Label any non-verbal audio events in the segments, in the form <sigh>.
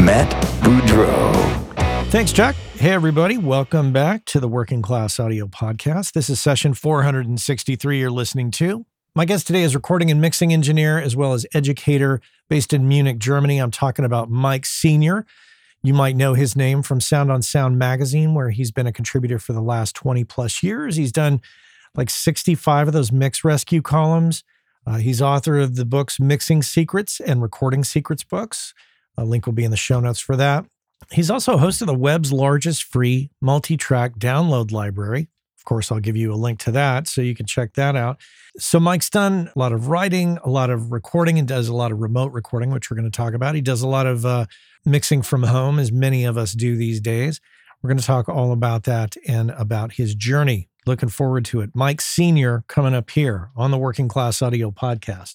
Matt Boudreau. Thanks, Chuck. Hey, everybody. Welcome back to the Working Class Audio Podcast. This is session 463 you're listening to. My guest today is recording and mixing engineer as well as educator based in Munich, Germany. I'm talking about Mike Senior. You might know his name from Sound on Sound magazine, where he's been a contributor for the last 20 plus years. He's done like 65 of those mix rescue columns. Uh, he's author of the books Mixing Secrets and Recording Secrets books. A link will be in the show notes for that. He's also host of the web's largest free multi track download library. Of course, I'll give you a link to that so you can check that out. So, Mike's done a lot of writing, a lot of recording, and does a lot of remote recording, which we're going to talk about. He does a lot of uh, mixing from home, as many of us do these days. We're going to talk all about that and about his journey. Looking forward to it. Mike Senior coming up here on the Working Class Audio Podcast.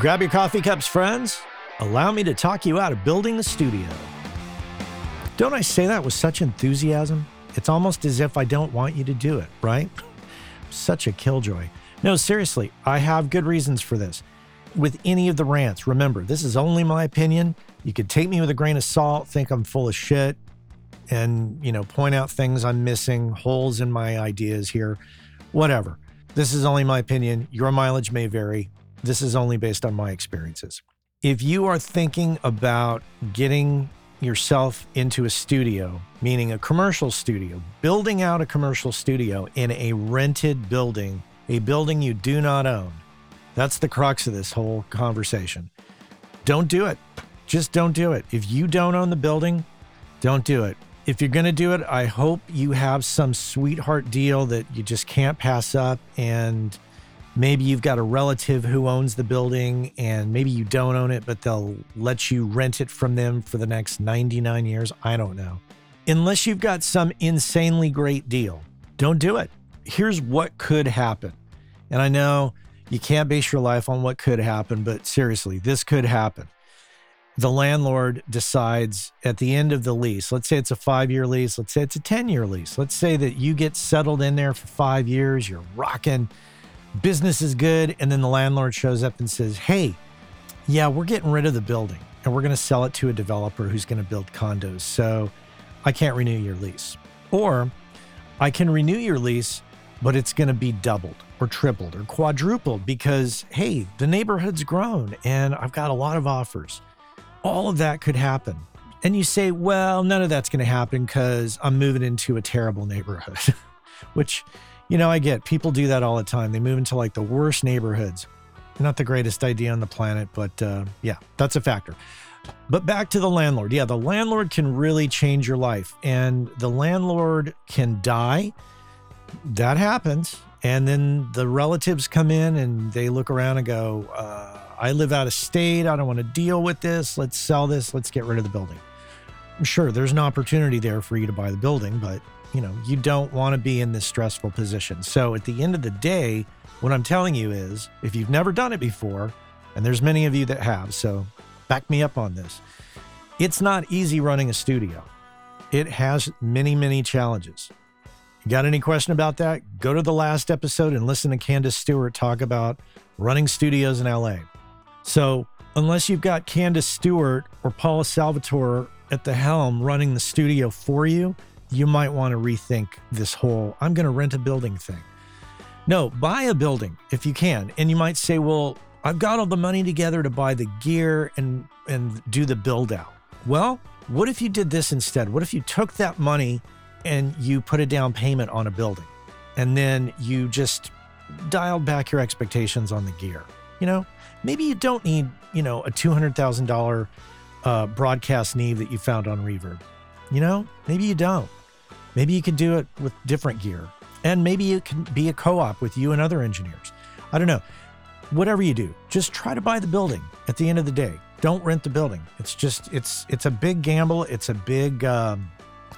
Grab your coffee cups, friends. Allow me to talk you out of building the studio. Don't I say that with such enthusiasm? It's almost as if I don't want you to do it, right? Such a killjoy. No, seriously, I have good reasons for this. With any of the rants, remember, this is only my opinion. You could take me with a grain of salt, think I'm full of shit, and, you know, point out things I'm missing, holes in my ideas here, whatever. This is only my opinion. Your mileage may vary. This is only based on my experiences. If you are thinking about getting yourself into a studio, meaning a commercial studio, building out a commercial studio in a rented building, a building you do not own, that's the crux of this whole conversation. Don't do it. Just don't do it. If you don't own the building, don't do it. If you're going to do it, I hope you have some sweetheart deal that you just can't pass up. And maybe you've got a relative who owns the building and maybe you don't own it, but they'll let you rent it from them for the next 99 years. I don't know. Unless you've got some insanely great deal, don't do it. Here's what could happen. And I know you can't base your life on what could happen, but seriously, this could happen the landlord decides at the end of the lease, let's say it's a five year lease, let's say it's a 10 year lease, let's say that you get settled in there for five years, you're rocking, business is good. And then the landlord shows up and says, Hey, yeah, we're getting rid of the building and we're going to sell it to a developer who's going to build condos. So I can't renew your lease. Or I can renew your lease, but it's going to be doubled or tripled or quadrupled because, hey, the neighborhood's grown and I've got a lot of offers all of that could happen. And you say, well, none of that's going to happen because I'm moving into a terrible neighborhood, <laughs> which, you know, I get. People do that all the time. They move into like the worst neighborhoods. Not the greatest idea on the planet, but uh, yeah, that's a factor. But back to the landlord. Yeah, the landlord can really change your life, and the landlord can die. That happens. And then the relatives come in and they look around and go, uh, I live out of state. I don't want to deal with this. Let's sell this. Let's get rid of the building. Sure there's an opportunity there for you to buy the building, but you know, you don't want to be in this stressful position. So at the end of the day, what I'm telling you is if you've never done it before, and there's many of you that have, so back me up on this. It's not easy running a studio. It has many, many challenges. You got any question about that? Go to the last episode and listen to Candace Stewart talk about running studios in LA. So, unless you've got Candace Stewart or Paula Salvatore at the helm running the studio for you, you might want to rethink this whole I'm going to rent a building thing. No, buy a building if you can. And you might say, well, I've got all the money together to buy the gear and and do the build out. Well, what if you did this instead? What if you took that money and you put a down payment on a building and then you just dialed back your expectations on the gear? You know, maybe you don't need, you know, a $200,000 uh, broadcast Neve that you found on Reverb. You know, maybe you don't. Maybe you can do it with different gear. And maybe it can be a co op with you and other engineers. I don't know. whatever you do, just try to buy the building at the end of the day. Don't rent the building. It's just it's it's a big gamble. It's a big um,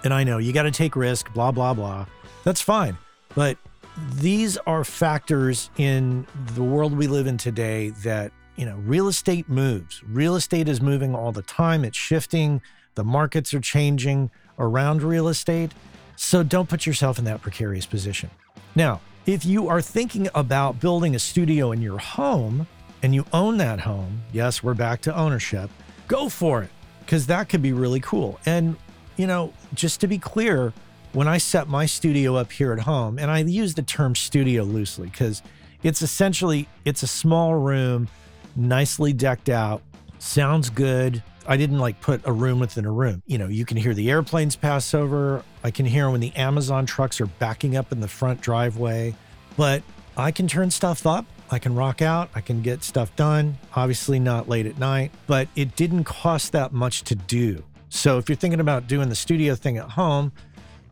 and I know you got to take risk, blah blah blah. That's fine. But these are factors in the world we live in today that, you know, real estate moves. Real estate is moving all the time. It's shifting. The markets are changing around real estate. So don't put yourself in that precarious position. Now, if you are thinking about building a studio in your home and you own that home, yes, we're back to ownership, go for it because that could be really cool. And, you know, just to be clear, when I set my studio up here at home, and I use the term studio loosely because it's essentially it's a small room, nicely decked out, sounds good. I didn't like put a room within a room. You know, you can hear the airplanes pass over. I can hear when the Amazon trucks are backing up in the front driveway. But I can turn stuff up. I can rock out. I can get stuff done. Obviously, not late at night, but it didn't cost that much to do. So if you're thinking about doing the studio thing at home,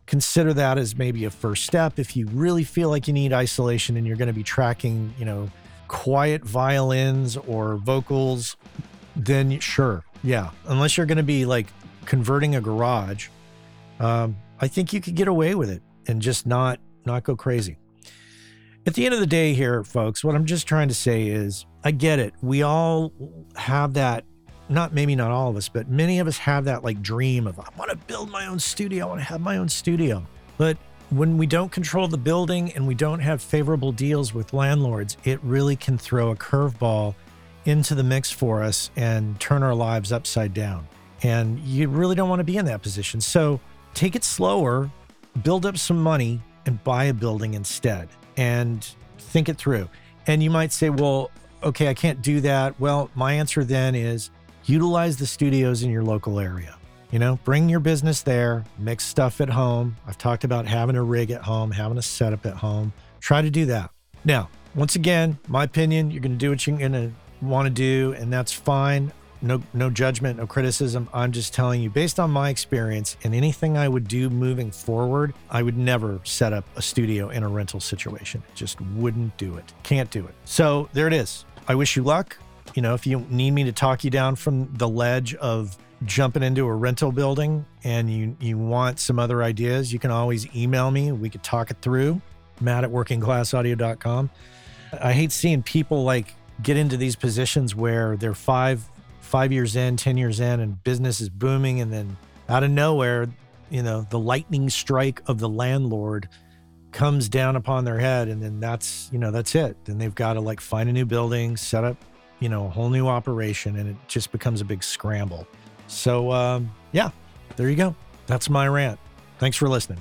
consider that as maybe a first step. If you really feel like you need isolation and you're going to be tracking, you know, quiet violins or vocals, then sure, yeah, unless you're going to be like converting a garage, um, I think you could get away with it and just not not go crazy. At the end of the day, here, folks, what I'm just trying to say is, I get it. We all have that. Not maybe not all of us, but many of us have that like dream of I want to build my own studio. I want to have my own studio. But when we don't control the building and we don't have favorable deals with landlords, it really can throw a curveball into the mix for us and turn our lives upside down. And you really don't want to be in that position. So take it slower, build up some money, and buy a building instead and think it through. And you might say, well, okay, I can't do that. Well, my answer then is utilize the studios in your local area. You know, bring your business there, mix stuff at home. I've talked about having a rig at home, having a setup at home. Try to do that. Now, once again, my opinion, you're going to do what you're going to want to do, and that's fine. No, no judgment, no criticism. I'm just telling you, based on my experience and anything I would do moving forward, I would never set up a studio in a rental situation. Just wouldn't do it. Can't do it. So there it is. I wish you luck. You know, if you need me to talk you down from the ledge of jumping into a rental building and you you want some other ideas, you can always email me. We could talk it through. Matt at workingclassaudio.com. I hate seeing people like get into these positions where they're five five years in, ten years in, and business is booming, and then out of nowhere, you know, the lightning strike of the landlord comes down upon their head, and then that's you know that's it. Then they've got to like find a new building, set up, you know, a whole new operation, and it just becomes a big scramble. So um, yeah, there you go. That's my rant. Thanks for listening.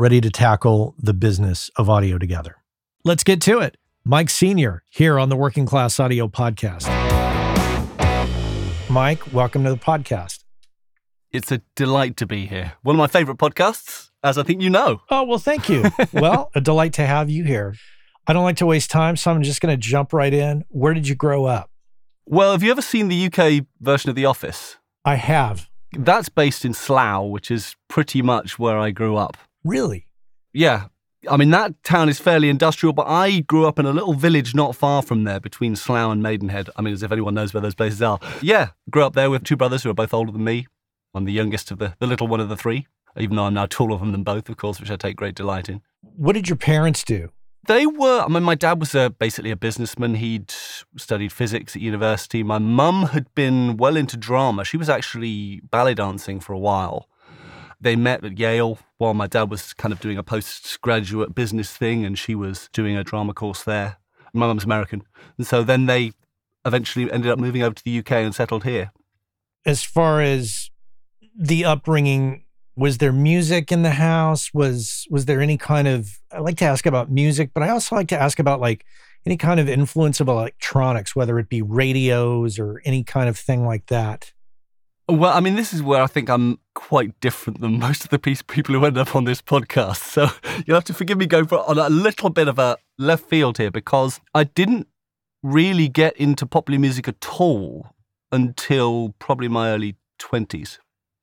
ready to tackle the business of audio together. Let's get to it. Mike Senior here on the Working Class Audio Podcast. Mike, welcome to the podcast. It's a delight to be here. One of my favorite podcasts, as I think you know. Oh, well, thank you. <laughs> well, a delight to have you here. I don't like to waste time, so I'm just going to jump right in. Where did you grow up? Well, have you ever seen the UK version of The Office? I have. That's based in Slough, which is pretty much where I grew up. Really? Yeah, I mean, that town is fairly industrial, but I grew up in a little village not far from there between Slough and Maidenhead. I mean, as if anyone knows where those places are. Yeah, grew up there with two brothers who are both older than me. I'm the youngest of the, the little one of the three, even though I'm now taller than them both, of course, which I take great delight in. What did your parents do? They were, I mean, my dad was a, basically a businessman. He'd studied physics at university. My mum had been well into drama. She was actually ballet dancing for a while. They met at Yale while my dad was kind of doing a postgraduate business thing and she was doing a drama course there. My mum's American. And so then they eventually ended up moving over to the UK and settled here. As far as the upbringing, was there music in the house? Was was there any kind of I like to ask about music, but I also like to ask about like any kind of influence of electronics, whether it be radios or any kind of thing like that. Well, I mean, this is where I think I'm quite different than most of the people who end up on this podcast. So <laughs> you'll have to forgive me going for on a little bit of a left field here because I didn't really get into popular music at all until probably my early 20s.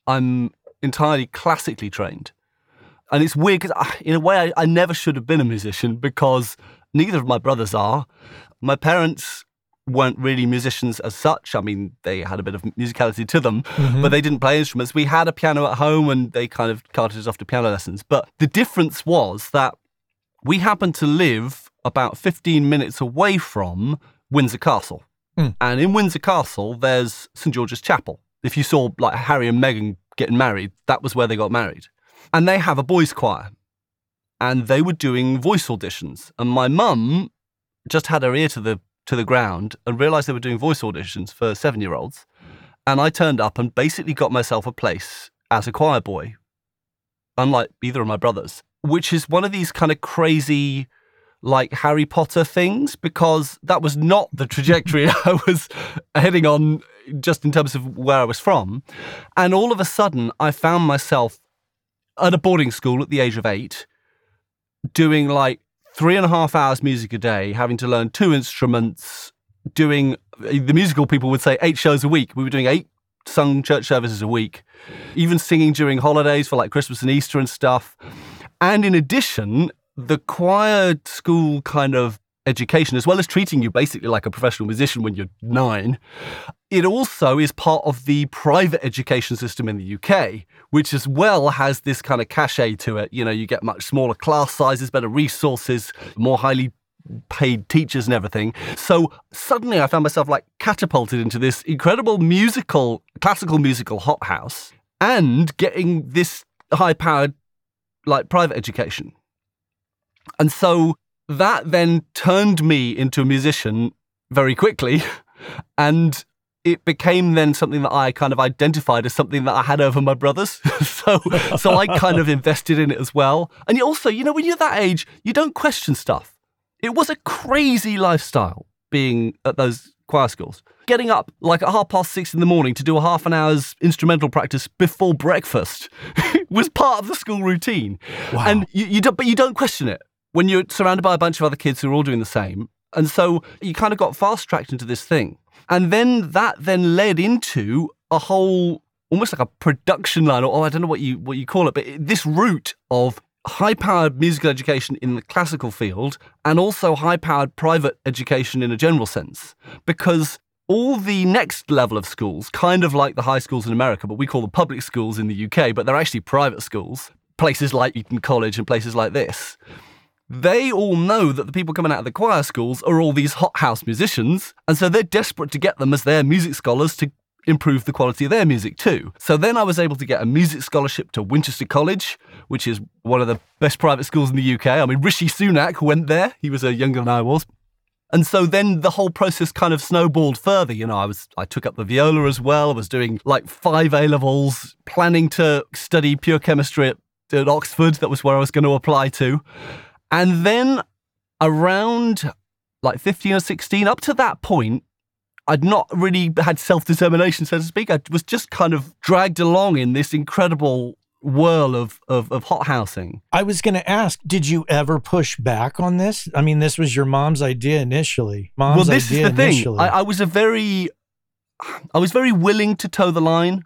I'm entirely classically trained. And it's weird because, ah, in a way, I, I never should have been a musician because neither of my brothers are. My parents weren't really musicians as such. I mean, they had a bit of musicality to them, mm-hmm. but they didn't play instruments. We had a piano at home and they kind of carted us off to piano lessons. But the difference was that we happened to live about 15 minutes away from Windsor Castle. Mm. And in Windsor Castle, there's St. George's Chapel. If you saw like Harry and Meghan getting married, that was where they got married. And they have a boys' choir. And they were doing voice auditions. And my mum just had her ear to the to the ground and realized they were doing voice auditions for seven year olds. And I turned up and basically got myself a place as a choir boy, unlike either of my brothers, which is one of these kind of crazy, like Harry Potter things, because that was not the trajectory <laughs> I was heading on just in terms of where I was from. And all of a sudden, I found myself at a boarding school at the age of eight doing like three and a half hours music a day, having to learn two instruments, doing the musical people would say eight shows a week. We were doing eight sung church services a week, even singing during holidays for like Christmas and Easter and stuff. And in addition, the choir school kind of education, as well as treating you basically like a professional musician when you're nine, it also is part of the private education system in the UK, which as well has this kind of cachet to it. You know, you get much smaller class sizes, better resources, more highly paid teachers and everything. So suddenly I found myself like catapulted into this incredible musical, classical musical hothouse and getting this high powered like private education. And so that then turned me into a musician very quickly. <laughs> And it became then something that I kind of identified as something that I had over my brothers. <laughs> so, so I kind of invested in it as well. And also, you know, when you're that age, you don't question stuff. It was a crazy lifestyle being at those choir schools. Getting up like at half past six in the morning to do a half an hour's instrumental practice before breakfast <laughs> was part of the school routine. Wow. And you, you don't, but you don't question it when you're surrounded by a bunch of other kids who are all doing the same. And so you kind of got fast tracked into this thing. And then that then led into a whole almost like a production line, or, oh, I don't know what you what you call it, but this route of high powered musical education in the classical field and also high powered private education in a general sense. Because all the next level of schools, kind of like the high schools in America, but we call them public schools in the UK, but they're actually private schools, places like Eton College and places like this they all know that the people coming out of the choir schools are all these hothouse musicians, and so they're desperate to get them as their music scholars to improve the quality of their music too. So then I was able to get a music scholarship to Winchester College, which is one of the best private schools in the UK. I mean, Rishi Sunak went there. He was a younger than I was. And so then the whole process kind of snowballed further. You know, I was I took up the viola as well. I was doing like five A levels, planning to study pure chemistry at, at Oxford. That was where I was going to apply to. And then around like 15 or 16, up to that point, I'd not really had self determination, so to speak. I was just kind of dragged along in this incredible whirl of, of, of hot housing. I was going to ask, did you ever push back on this? I mean, this was your mom's idea initially. Mom's well, this is the thing. I, I was a very, I was very willing to toe the line.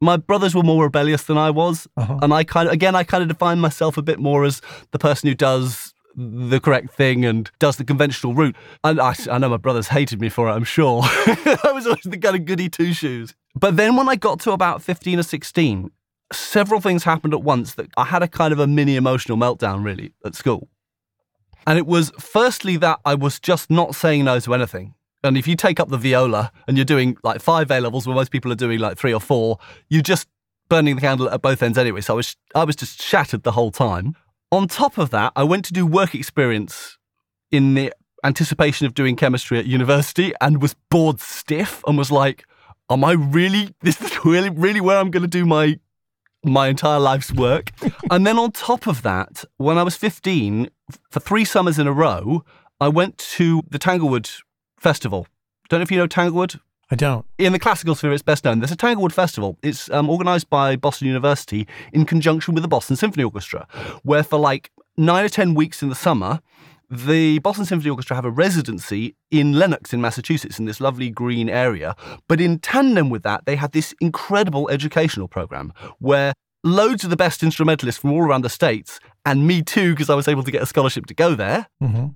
My brothers were more rebellious than I was, Uh-huh. and I kind of, again, I kind of define myself a bit more as the person who does the correct thing and does the conventional route. And I, I know my brothers hated me for it, I'm sure. <laughs> I was always the kind of goody two shoes. But then when I got to about 15 or 16, several things happened at once that I had a kind of a mini emotional meltdown, really, at school. And it was firstly that I was just not saying no to anything. And if you take up the viola and you're doing like five A levels where most people are doing like three or four, you're just burning the candle at both ends anyway. So I was I was just shattered the whole time. On top of that, I went to do work experience in the anticipation of doing chemistry at university and was bored stiff and was like, Am I really <laughs> this is really really where I'm gonna do my my entire life's work? <laughs> and then on top of that, when I was 15, for three summers in a row, I went to the Tanglewood Festival. Don't know if you know Tanglewood. I don't. In the classical sphere, it's best known. There's a Tanglewood Festival. It's um, organised by Boston University in conjunction with the Boston Symphony Orchestra, where for like nine or ten weeks in the summer, the Boston Symphony Orchestra have a residency in Lenox, in Massachusetts, in this lovely green area. But in tandem with that, they had this incredible educational program where loads of the best instrumentalists from all around the states, and me too, because I was able to get a scholarship to go there, hmm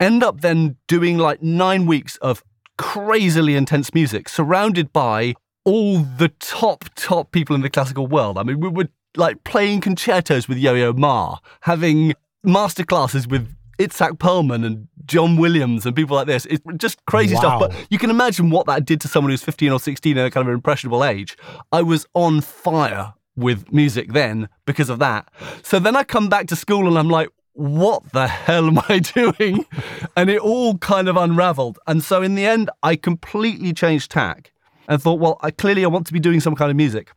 end up then doing like nine weeks of crazily intense music surrounded by all the top, top people in the classical world. I mean, we were like playing concertos with Yo Yo Ma, having masterclasses with Itzhak Perlman and John Williams and people like this. It's just crazy stuff. But you can imagine what that did to someone who's 15 or 16 in a kind of impressionable age. I was on fire with music then because of that. So then I come back to school and I'm like, what the hell am I <laughs> doing? And it all kind of unraveled. And so in the end, I completely changed tack and thought, well, I clearly I want to be doing some kind of music.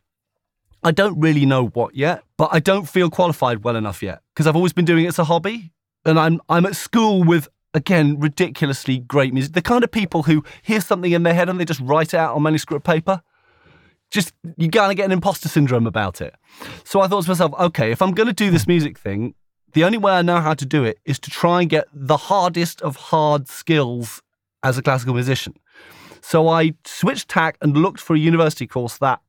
I don't really know what yet, but I don't feel qualified well enough yet because I've always been doing it as a hobby. And I'm I'm at school with again ridiculously great music. The kind of people who hear something in their head and they just write it out on manuscript paper. Just you kind of get an imposter syndrome about it. So I thought to myself, okay, if I'm going to do this music thing, the only way I know how to do it is to try and get the hardest of hard skills as a classical musician. So I switched tack and looked for a university course that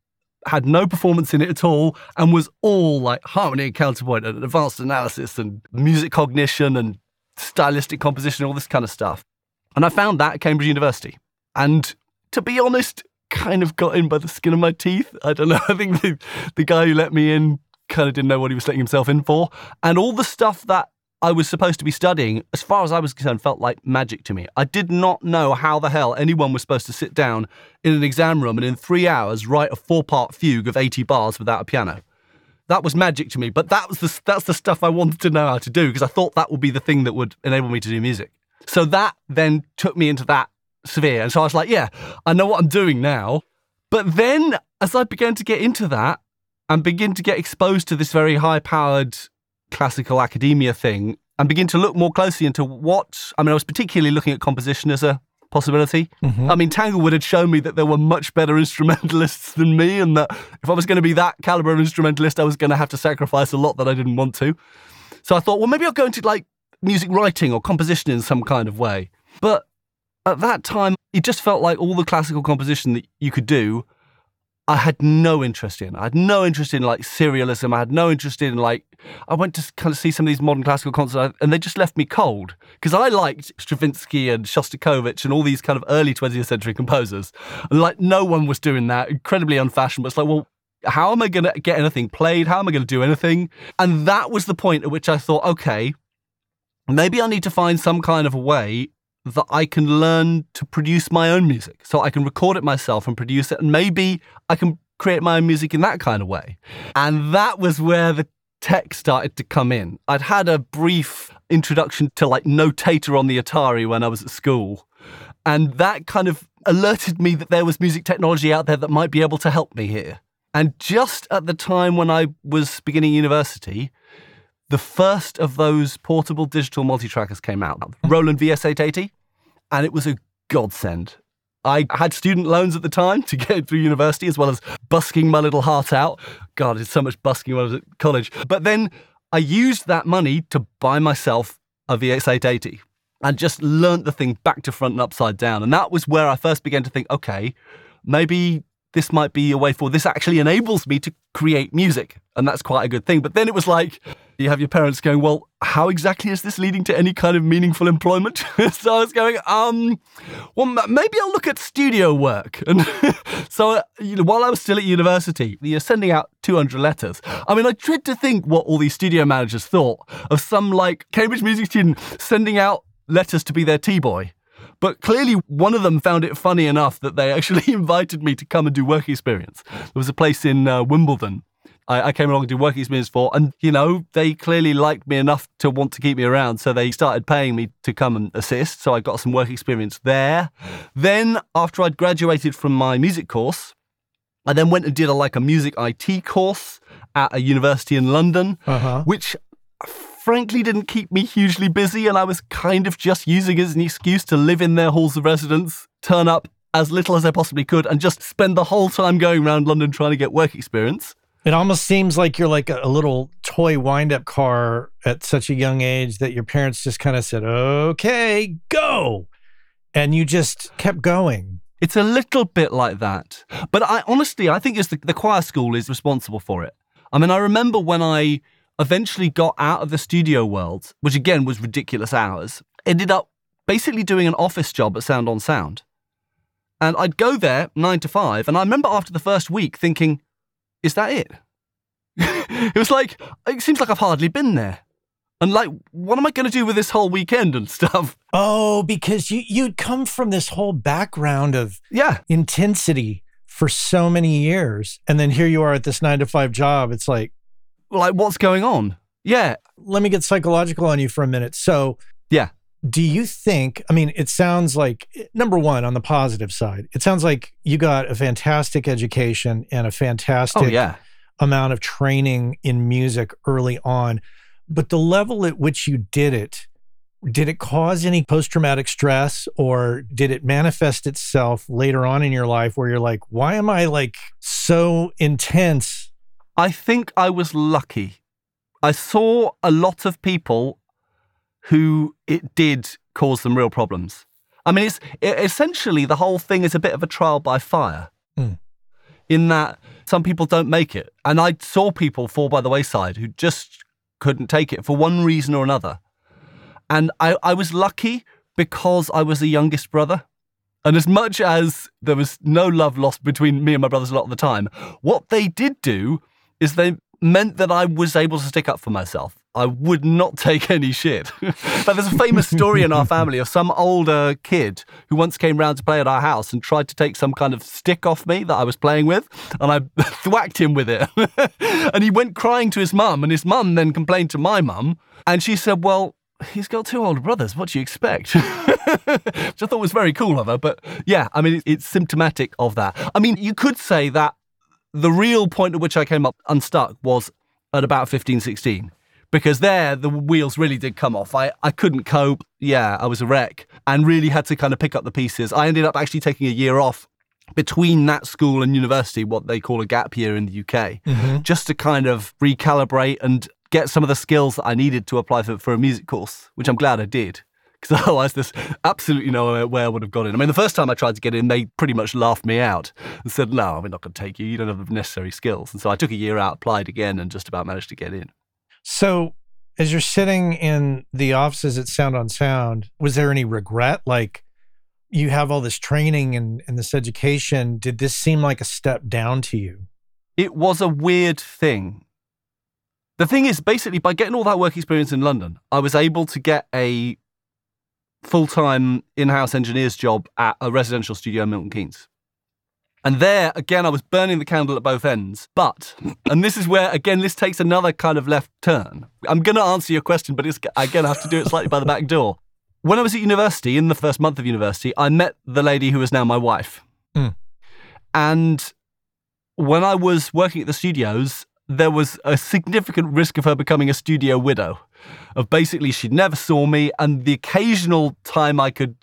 had no performance in it at all and was all like harmony and counterpoint and advanced analysis and music cognition and stylistic composition, all this kind of stuff. And I found that at Cambridge University. And to be honest, kind of got in by the skin of my teeth. I don't know. <laughs> I think the, the guy who let me in kind of didn't know what he was letting himself in for. And all the stuff that I was supposed to be studying, as far as I was concerned, felt like magic to me. I did not know how the hell anyone was supposed to sit down in an exam room and in three hours write a four part fugue of 80 bars without a piano. that was magic to me. But that was the that's the stuff I wanted to know how to do because I thought that would be the thing that would enable me to do music. So that then took me into that sphere, and so I was like, yeah, I know what I'm doing now. But then as I began to get into that and begin to get exposed to this very high powered classical academia thing and begin to look more closely into what I mean, I was particularly looking at composition as a possibility. Mhm. I mean, Tanglewood had shown me that there were much better <laughs> instrumentalists than me, and that if I was going to be that caliber of instrumentalist, I was going to have to sacrifice a lot that I didn't want to. So I thought, well, maybe I'll go into like music writing or composition in some kind of way. But at that time, it just felt like all the classical composition that you could do, I had no interest in. I had no interest in like serialism. I had no interest in like, I went to kind of see some of these modern classical concerts and they just left me cold because I liked Stravinsky and Shostakovich and all these kind of early 20th century composers. And like, no one was doing that. Incredibly unfashionable. It's like, well, how am I going to get anything played? How am I going to do anything? And that was the point at which I thought, okay, maybe I need to find some kind of a way that I can learn to produce my own music. So I can record it myself and produce it. And maybe I can create my own music in that kind of way. And that was where the tech started to come in. I'd had a brief introduction to like Notator on the Atari when I was at school. And that kind of alerted me that there was music technology out there that might be able to help me here. And just at the time when I was beginning university, the first of those portable digital multi-trackers came out, Roland VS880, and it was a godsend. I had student loans at the time to get through university, as well as busking my little heart out. God, it's so much busking when I was at college. But then I used that money to buy myself a VS880 and just learnt the thing back to front and upside down. And that was where I first began to think, okay, maybe this might be a way forward. This actually enables me to create music. And that's quite a good thing. But then it was like, you have your parents going, well, how exactly is this leading to any kind of meaningful employment? <laughs> so I was going, um, well, maybe I'll look at studio work. And <laughs> so, you know, while I was still at university, you're sending out 200 letters. I mean, I dread to think what all these studio managers thought of some like Cambridge music student sending out letters to be their T-boy. But clearly, one of them found it funny enough that they actually <laughs> invited me to come and do work experience. There was a place in uh, Wimbledon I, I came along and did work experience for, and you know, they clearly liked me enough to want to keep me around. So they started paying me to come and assist. So I got some work experience there. Then, after I'd graduated from my music course, I then went and did a like a music IT course at a university in London, Uh-huh. which frankly didn't keep me hugely busy, and I was kind of just using it as an excuse to live in their halls of residence, turn up as little as I possibly could, and just spend the whole time going around London trying to get work experience. It almost seems like you're like a, little toy wind up car at such a young age that your parents just kind of said, okay, go. And you just kept going. It's a little bit like that. But I honestly, I think it's the, the choir school is responsible for it. I mean, I remember when I eventually got out of the studio world, which again was ridiculous hours, ended up basically doing an office job at Sound on Sound. And I'd go there nine to five. And I remember after the first week thinking, is that it? <laughs> it was like, it seems like I've hardly been there. And like, what am I going to do with this whole weekend and stuff? Oh, because you you'd come from this whole background of Yeah. intensity for so many years. And then here you are at this nine to five job. It's like, Like, what's going on? Yeah. let me get psychological on you for a minute. So, Yeah. Do you think, I mean, it sounds like, number one, on the positive side, it sounds like you got a fantastic education and a fantastic Oh, yeah. amount of training in music early on. But the level at which you did it, did it cause any post traumatic stress or did it manifest itself later on in your life where you're like, why am I like so intense? I think I was lucky. I saw a lot of people who it did cause them real problems. I mean, it's it, essentially the whole thing is a bit of a trial by fire, Hmm. in that some people don't make it, and I saw people fall by the wayside who just couldn't take it for one reason or another. And I, I was lucky because I was the youngest brother. And as much as there was no love lost between me and my brothers a lot of the time, what they did do is they meant that I was able to stick up for myself. I would not take any shit. <laughs> but there's a famous story in our family of some older kid who once came round to play at our house and tried to take some kind of stick off me that I was playing with, and I <laughs> thwacked him with it. <laughs> and he went crying to his mum, and his mum then complained to my mum, and she said, Well, he's got two older brothers. What do you expect? Which I thought was very cool of her. But yeah, I mean, it's symptomatic of that. I mean, you could say that the real point at which I came up unstuck was at about 15, 16. Because there, the wheels really did come off. I, I couldn't cope. Yeah, I was a wreck and really had to kind of pick up the pieces. I ended up actually taking a year off between that school and university, what they call a gap year in the UK, mm-hmm. just to kind of recalibrate and get some of the skills that I needed to apply for, for a music course, which I'm glad I did. Because <laughs> otherwise, there's absolutely no way I would have got in. I mean, the first time I tried to get in, they pretty much laughed me out and said, No, we're not going to take you. You don't have the necessary skills. And so I took a year out, applied again, and just about managed to get in. So, as you're sitting in the offices at Sound on Sound, was there any regret? Like, you have all this training and, and this education. Did this seem like a step down to you? It was a weird thing the thing is, basically, by getting all that work experience in London, I was able to get a full time in house engineer's job at a residential studio in Milton Keynes. And there, again, I was burning the candle at both ends. But, and this is where, again, this takes another kind of left turn. I'm going to answer your question, but it's, again, I have to do it slightly by the back door. When I was at university, in the first month of university, I met the lady who is now my wife. Mm. And when I was working at the studios, there was a significant risk of her becoming a studio widow. Of basically, she never saw me, and the occasional time I could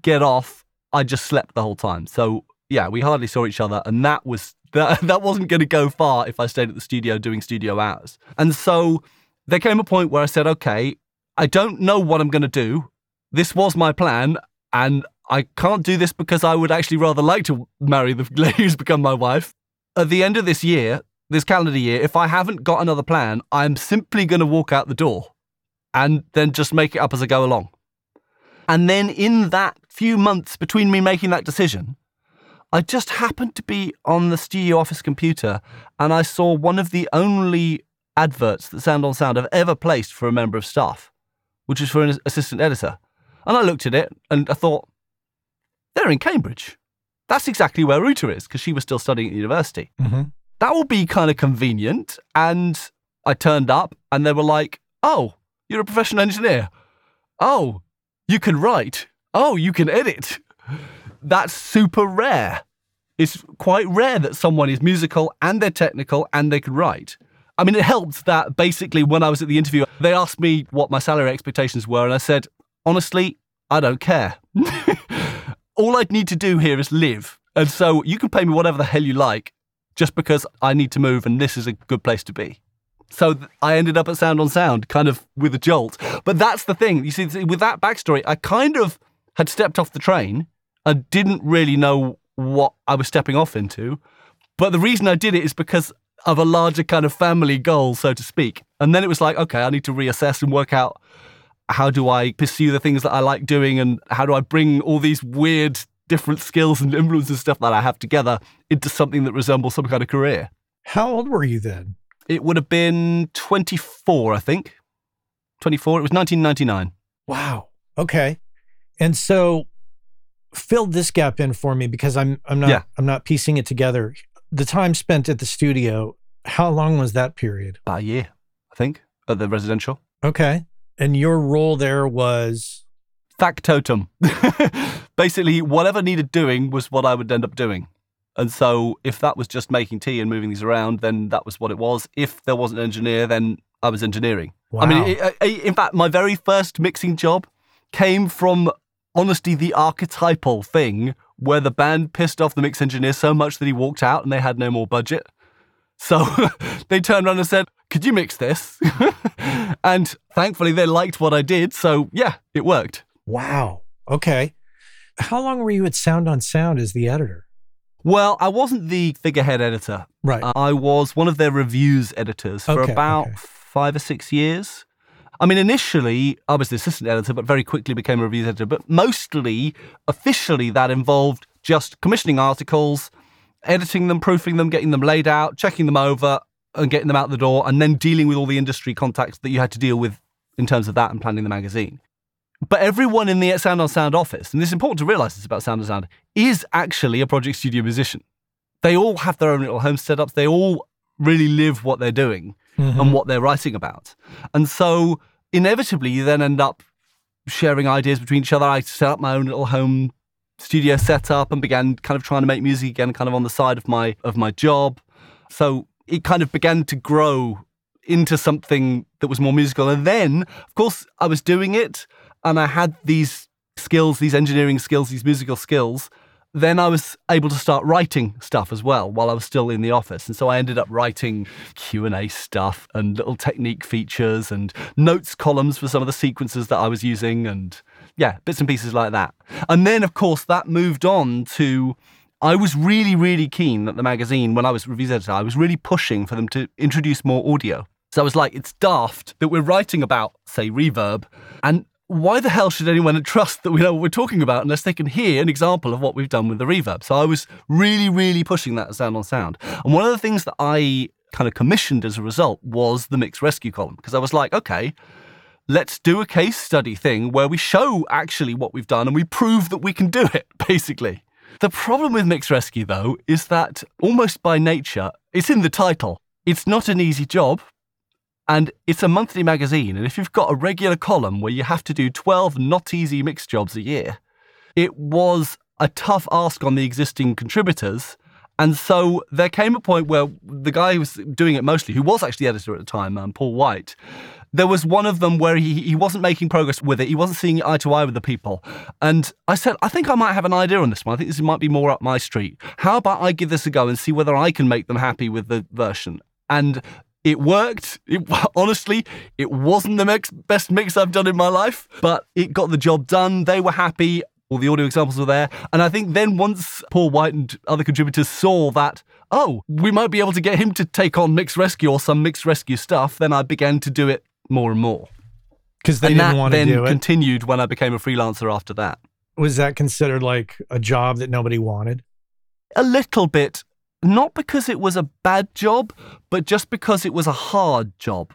get off, I just slept the whole time. So yeah, we hardly saw each other, and that was that <laughs> that wasn't going to go far if I stayed at the studio doing studio hours. And so there came a point where I said, okay, I don't know what I'm going to do. This was my plan, and I can't do this because I would actually rather like to marry the <laughs> lady who's become my wife. At the end of this year, this calendar year, if I haven't got another plan, I'm simply going to walk out the door and then just make it up as I go along. And then in that few months between me making that decision, I just happened to be on the studio office computer and I saw one of the only adverts that Sound on Sound have ever placed for a member of staff, which was for an assistant editor. And I looked at it and I thought, they're in Cambridge. That's exactly where Ruta is because she was still studying at university. Mm-hmm that will be kind of convenient. And I turned up and they were like, oh, you're a professional engineer. Oh, you can write. Oh, you can edit. That's super rare. It's quite rare that someone is musical and they're technical and they can write. I mean, it helped that basically when I was at the interview, they asked me what my salary expectations were, and I said, honestly, I don't care. <laughs> All I'd need to do here is live. And so you can pay me whatever the hell you like, just because I need to move and this is a good place to be. So I ended up at Sound on Sound, kind of with a jolt. But that's the thing. You see, with that backstory, I kind of had stepped off the train and didn't really know what I was stepping off into. But the reason I did it is because of a larger kind of family goal, so to speak. And then it was like, okay, I need to reassess and work out how do I pursue the things that I like doing and how do I bring all these weird different skills and influences and stuff that I have together into something that resembles some kind of career. How old were you then? It would have been 24, I think. 24. It was 1999. Wow. Okay. And so fill this gap in for me because I'm I'm not yeah. I'm not piecing it together. The time spent at the studio, how long was that period? About a year, I think, at the residential. Okay. And your role there was factotum. <laughs> Basically, whatever needed doing was what I would end up doing. And so, if that was just making tea and moving these around, then that was what it was. If there wasn't an engineer, then I was engineering. Wow. I mean, it, it, in fact, my very first mixing job came from honestly the archetypal thing where the band pissed off the mix engineer so much that he walked out and they had no more budget. So <laughs> they turned around and said, Could you mix this? <laughs> and thankfully, they liked what I did. So yeah, it worked. Wow. Okay. How long were you at Sound on Sound as the editor? Well, I wasn't the figurehead editor. Right. I was one of their reviews editors for okay, about okay. five or six years. I mean, initially, I was the assistant editor, but very quickly became a reviews editor. But mostly, officially, that involved just commissioning articles, editing them, proofing them, getting them laid out, checking them over, and getting them out the door and then dealing with all the industry contacts that you had to deal with in terms of that and planning the magazine. But everyone in the Sound on Sound office, and it's important to realize this about Sound on Sound, is actually a Project Studio musician. They all have their own little home setups. They all really live what they're doing Mm-hmm. and what they're writing about. And so inevitably, you then end up sharing ideas between each other. I set up my own little home studio setup and began kind of trying to make music again, kind of on the side of my of my job. So it kind of began to grow into something that was more musical. And then, of course, I was doing it and I had these skills, these engineering skills, these musical skills. Then I was able to start writing stuff as well while I was still in the office. And so I ended up writing Q&A stuff and little technique features and notes columns for some of the sequences that I was using and yeah, bits and pieces like that. And then of course that moved on to I was really, really keen that the magazine, when I was reviews editor, I was really pushing for them to introduce more audio. So I was like, it's daft that we're writing about, say, reverb, and why the hell should anyone trust that we know what we're talking about unless they can hear an example of what we've done with the reverb? So I was really, really pushing that sound on sound. And one of the things that I kind of commissioned as a result was the mix rescue column, because I was like, okay, let's do a case study thing where we show actually what we've done and we prove that we can do it, <laughs> basically. The problem with Mix Rescue, though, is that almost by nature, it's in the title. It's not an easy job, and it's a monthly magazine. And if you've got a regular column where you have to do 12 not easy mix jobs a year, it was a tough ask on the existing contributors. And so there came a point where the guy who was doing it mostly, who was actually editor at the time, um, Paul White, there was one of them where he, he wasn't making progress with it. He wasn't seeing eye to eye with the people. And I said, I think I might have an idea on this one. I think this might be more up my street. How about I give this a go and see whether I can make them happy with the version? And it worked. It, <laughs> honestly, it wasn't the mix, best mix I've done in my life, but it got the job done. They were happy. All the audio examples were there. And I think then once Paul White and other contributors saw that, oh, we might be able to get him to take on Mix Rescue or some Mix Rescue stuff, then I began to do it more and more. Because they and didn't want to then do it. continued when I became a freelancer after that. was that considered like a job that nobody wanted? A little bit, not because it was a bad job, but just because it was a hard job.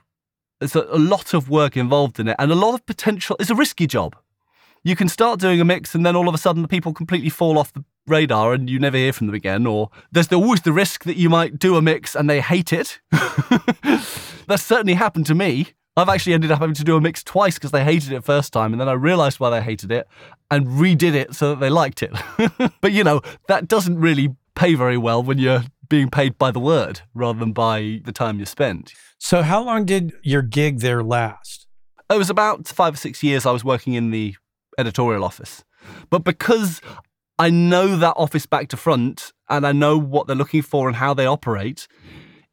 There's a, a lot of work involved in it and a lot of potential. It's a risky job. You can start doing a mix and then all of a sudden the people completely fall off the radar and you never hear from them again. Or there's always the risk that you might do a mix and they hate it. <laughs> That's certainly happened to me. I've actually ended up having to do a mix twice because they hated it first time, and then I realized why they hated it and redid it so that they liked it. <laughs> but you know, that doesn't really pay very well when you're being paid by the word rather than by the time you spend. So, how long did your gig there last? It was about five or six years I was working in the editorial office. But because I know that office back to front and I know what they're looking for and how they operate,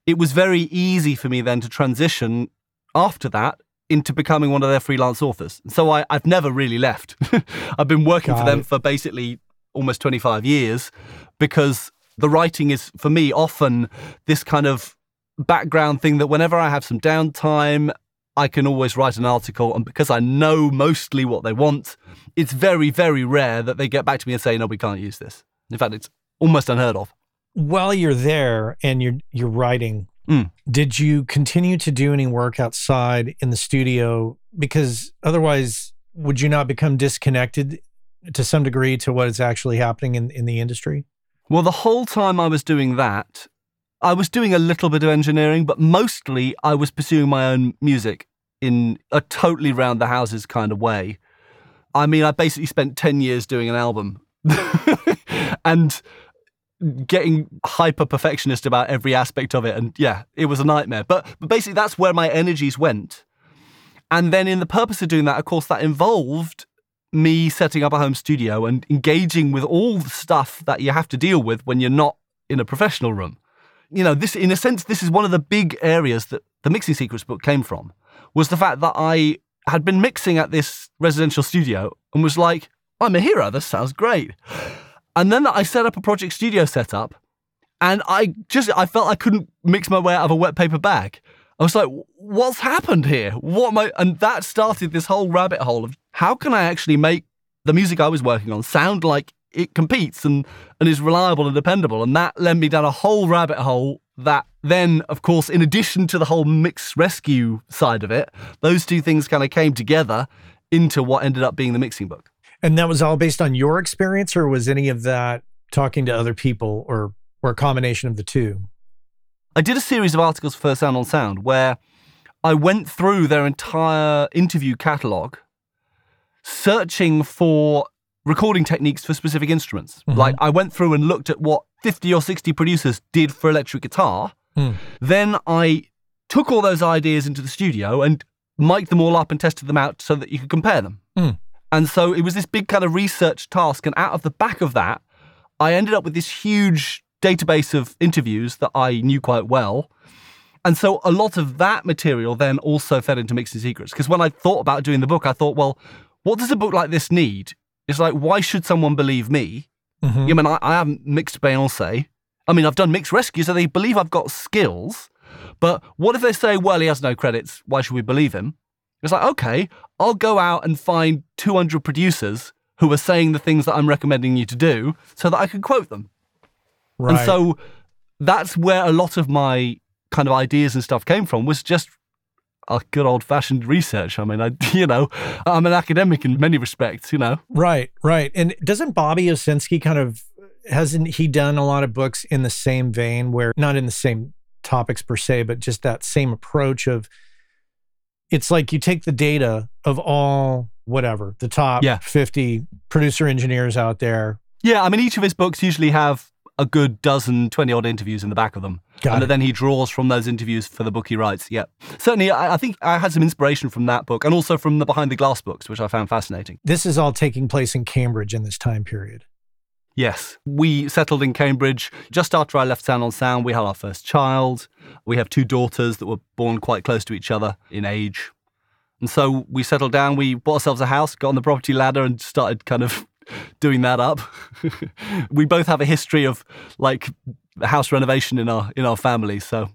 it was very easy for me then to transition after that into becoming one of their freelance authors. So I, I've never really left. <laughs> I've been working for them it. for basically almost 25 years because the writing is, for me, often this kind of background thing that whenever I have some downtime, I can always write an article. And because I know mostly what they want, it's very, very rare that they get back to me and say, no, we can't use this. In fact, it's almost unheard of. While you're there and you're you're writing, Mm. did you continue to do any work outside in the studio? Because otherwise, would you not become disconnected to some degree to what is actually happening in, in the industry? Well, the whole time I was doing that, I was doing a little bit of engineering, but mostly I was pursuing my own music in a totally round the houses kind of way. I mean, I basically spent 10 years doing an album <laughs> and getting hyper perfectionist about every aspect of it. And yeah, it was a nightmare. But, but basically, that's where my energies went. And then, in the purpose of doing that, of course, that involved me setting up a home studio and engaging with all the stuff that you have to deal with when you're not in a professional room. You know, this, in a sense, this is one of the big areas that the Mixing Secrets book came from, was the fact that I had been mixing at this residential studio and was like, I'm a hero. This sounds great. And then I set up a project studio setup and I just, I felt I couldn't mix my way out of a wet paper bag. I was like, what's happened here? What am I? And that started this whole rabbit hole of how can I actually make the music I was working on sound like it competes and, and is reliable and dependable. And that led me down a whole rabbit hole that then, of course, in addition to the whole mix rescue side of it, those two things kind of came together into what ended up being the mixing book. And that was all based on your experience, or was any of that talking to other people, or or a combination of the two? I did a series of articles for Sound on Sound where I went through their entire interview catalogue, searching for recording techniques for specific instruments. Mhm. Like I went through and looked at what 50 or 60 producers did for electric guitar. Hmm. Then I took all those ideas into the studio and mic'd them all up and tested them out so that you could compare them. Hmm. And so it was this big kind of research task. And out of the back of that, I ended up with this huge database of interviews that I knew quite well. And so a lot of that material then also fed into Mixing Secrets. Because when I thought about doing the book, I thought, well, what does a book like this need? It's like, why should someone believe me? Mhm. I mean, I, I haven't mixed Beyonce. I mean, I've done mix rescue, so they believe I've got skills. But what if they say, well, he has no credits? Why should we believe him? It's like, okay, I'll go out and find 200 producers who are saying the things that I'm recommending you to do so that I can quote them. Right. And so that's where a lot of my kind of ideas and stuff came from was just a good old fashioned research. I mean, I, <laughs> you know, I'm an academic in many respects, you know. Right, right. And doesn't Bobby Owsinski kind of hasn't he done a lot of books in the same vein where not in the same topics per se, but just that same approach of it's like you take the data of all whatever, the top Yeah. 50 producer engineers out there. Yeah, I mean, each of his books usually have a good dozen, 20 odd interviews in the back of them. Got and it. then he draws from those interviews for the book he writes. Yeah. Certainly, I, I think I had some inspiration from that book and also from the Behind the Glass books, which I found fascinating. This is all taking place in Cambridge in this time period. Yes. We settled in Cambridge just after I left Sound on Sound. We had our first child. We have two daughters that were born quite close to each other in age. And so we settled down. We bought ourselves a house, got on the property ladder, and started kind of doing that up. <laughs> we both have a history of like house renovation in our in our family. So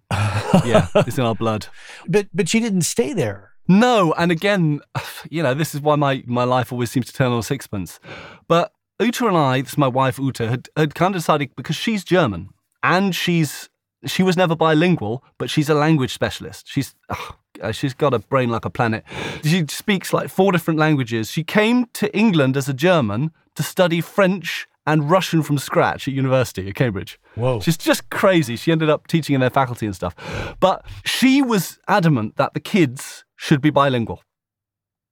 yeah, <laughs> it's in our blood. But but she didn't stay there. No, and again, <sighs> you know, this is why my, my life always seems to turn on sixpence. But Uta and I, this is my wife Uta, had, had kind of decided because she's German and she's she was never bilingual, but she's a language specialist. She's oh, uh, she's got a brain like a planet. She speaks like four different languages. She came to England as a German to study French and Russian from scratch at university at Cambridge. Whoa. She's just crazy. She ended up teaching in their faculty and stuff. But she was adamant that the kids should be bilingual,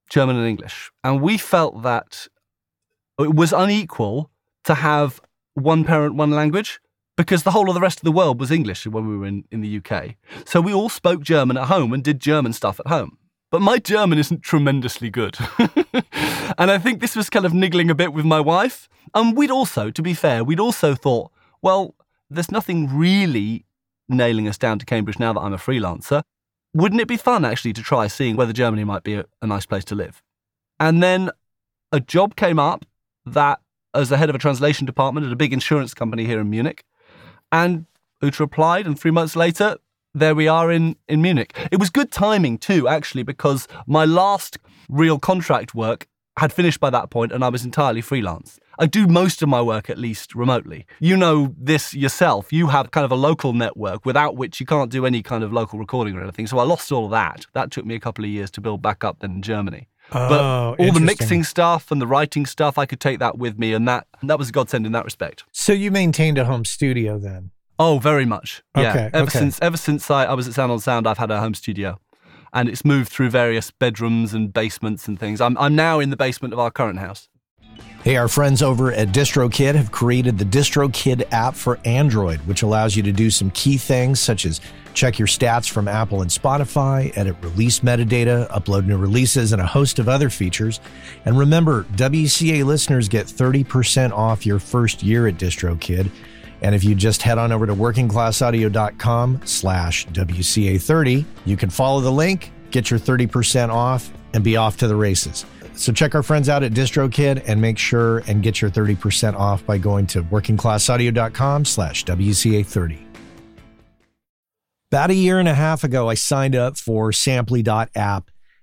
German and English. And we felt that it was unequal to have one parent, one language, because the whole of the rest of the world was English when we were in, in the UK. So we all spoke German at home and did German stuff at home. But my German isn't tremendously good. <laughs> and I think this was kind of niggling a bit with my wife. And we'd also, to be fair, we'd also thought, well, there's nothing really nailing us down to Cambridge now that I'm a freelancer. Wouldn't it be fun actually to try seeing whether Germany might be a, a nice place to live? And then a job came up that as the head of a translation department at a big insurance company here in Munich. And Uta applied, and three months later, there we are in, in Munich. It was good timing too, actually, because my last real contract work had finished by that point and I was entirely freelance. I do most of my work at least remotely. You know this yourself. You have kind of a local network without which you can't do any kind of local recording or anything. So I lost all of that. That took me a couple of years to build back up then in Germany. Oh, But all the mixing stuff and the writing stuff, I could take that with me, and that that was a godsend in that respect. So you maintained a home studio then. Oh, very much. Yeah. Okay, Ever okay. since ever since I, I was at Sound on Sound, I've had a home studio, and it's moved through various bedrooms and basements and things. I'm I'm now in the basement of our current house. Hey, our friends over at DistroKid have created the DistroKid app for Android, which allows you to do some key things such as check your stats from Apple and Spotify, edit release metadata, upload new releases, and a host of other features. And remember, WCA listeners get 30% off your first year at DistroKid. And if you just head on over to workingclassaudio.com slash WCA30, you can follow the link, get your 30% off, and be off to the races. So check our friends out at DistroKid and make sure and get your 30% off by going to workingclassaudio.com slash WCA30. About a year and a half ago, I signed up for Samply.app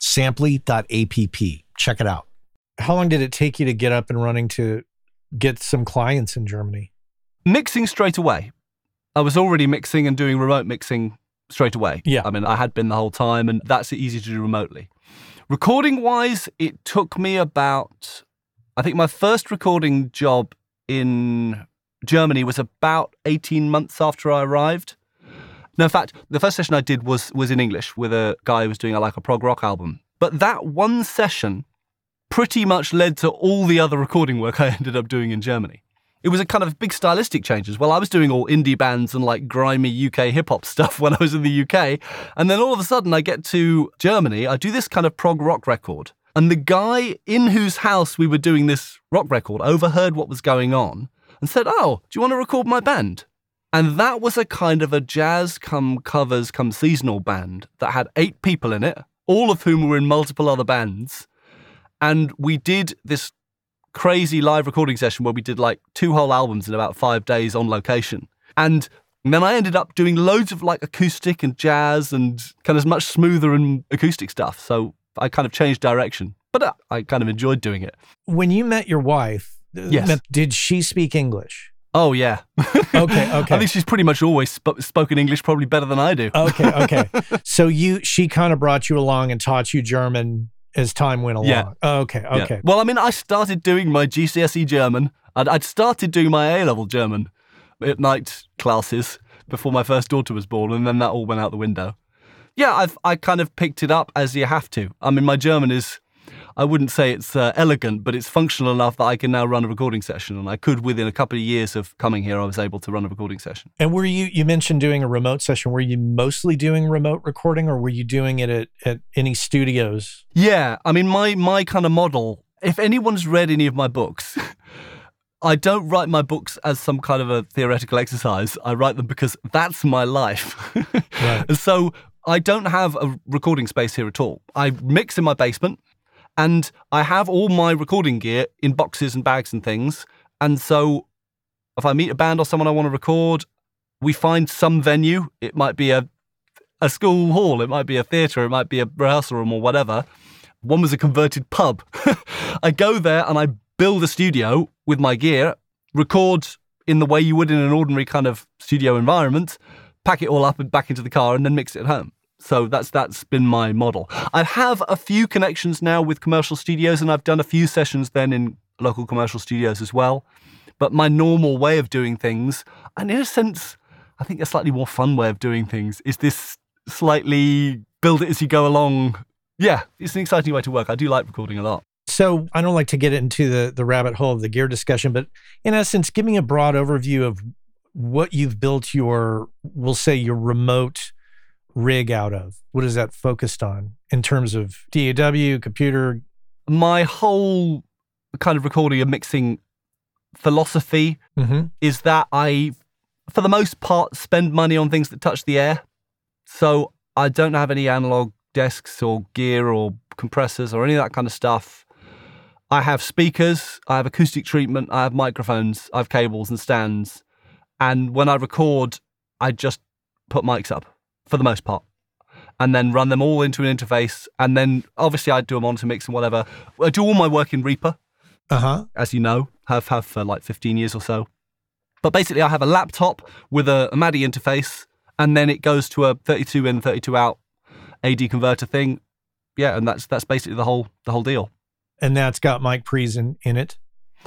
Samply.app. Check it out. How long did it take you to get up and running to get some clients in Germany? Mixing straight away. I was already mixing and doing remote mixing straight away. Yeah. I mean, I had been the whole time, and that's easy to do remotely. Recording wise, it took me about, I think my first recording job in Germany was about 18 months after I arrived. No, in fact, the first session I did was was in English with a guy who was doing a, like a prog rock album. But that one session pretty much led to all the other recording work <laughs> I ended up doing in Germany. It was a kind of big stylistic change as well. I was doing all indie bands and like grimy UK hip hop <laughs> stuff when I was in the UK. And then all of a sudden I get to Germany, I do this kind of prog rock record. And the guy in whose house we were doing this rock record overheard what was going on and said, Oh, do you want to record my band? And that was a kind of a jazz come covers come seasonal band that had eight people in it, all of whom were in multiple other bands. And we did this crazy live recording session where we did like two whole albums in about five days on location. And then I ended up doing loads of like acoustic and jazz and kind of much smoother and acoustic stuff. So I kind of changed direction, but uh, I kind of enjoyed doing it. When you met your wife, Yes. did she speak English? Oh, yeah. <laughs> Okay, okay. I think she's pretty much always sp- spoken English probably better than I do. Okay, <laughs> okay. so you she kind of brought you along and taught you German as time went along. Yeah. Okay, Yeah. okay. Well, I mean, I started doing my GCSE German. I'd, I'd started doing my A level German at night classes before my first daughter was born, and then that all went out the window. Yeah, I've I kind of picked it up as you have to. I mean, my German is. I wouldn't say it's uh, elegant, but it's functional enough that I can now run a recording session. And I could, within a couple of years of coming here, I was able to run a recording session. And were you you mentioned doing a remote session? Were you mostly doing remote recording or were you doing it at, at any studios? Yeah, I mean, my my kind of model. If anyone's read any of my books, <laughs> I don't write my books as some kind of a theoretical exercise. I write them because that's my life. <laughs> Right. So I don't have a recording space here at all. I mix in my basement, and I have all my recording gear in boxes and bags and things. And so, if I meet a band or someone I want to record, we find some venue. It might be a a school hall, it might be a theatre, it might be a rehearsal room or whatever. One was a converted pub. <laughs> I go there and I build a studio with my gear, record in the way you would in an ordinary kind of studio environment, pack it all up and back into the car, and then mix it at home. So that's that's been my model. I have a few connections now with commercial studios, and I've done a few sessions then in local commercial studios as well. But my normal way of doing things, and in a sense, I think a slightly more fun way of doing things, is this slightly build it as you go along. Yeah, it's an exciting way to work. I do like recording a lot. So I don't like to get into the the rabbit hole of the gear discussion, but in essence, give me a broad overview of what you've built your, we'll say your remote rig out of. What is that focused on in terms of DAW, computer? My whole kind of recording and mixing philosophy Mm-hmm. is that I, for the most part, spend money on things that touch the air. So I don't have any analog desks or gear or compressors or any of that kind of stuff. I have speakers, I have acoustic treatment, I have microphones, I have cables and stands. And when I record, I just put mics up for the most part and then run them all into an interface. And then obviously I'd do a monitor mix and whatever. I do all my work in Reaper Uh huh. as you know, have have for like 15 years or so. But basically, I have a laptop with a, a MADI interface and then it goes to a 32 in, 32 out AD converter thing. Yeah, and that's that's basically the whole the whole deal. And that's got mic pre's in, in it.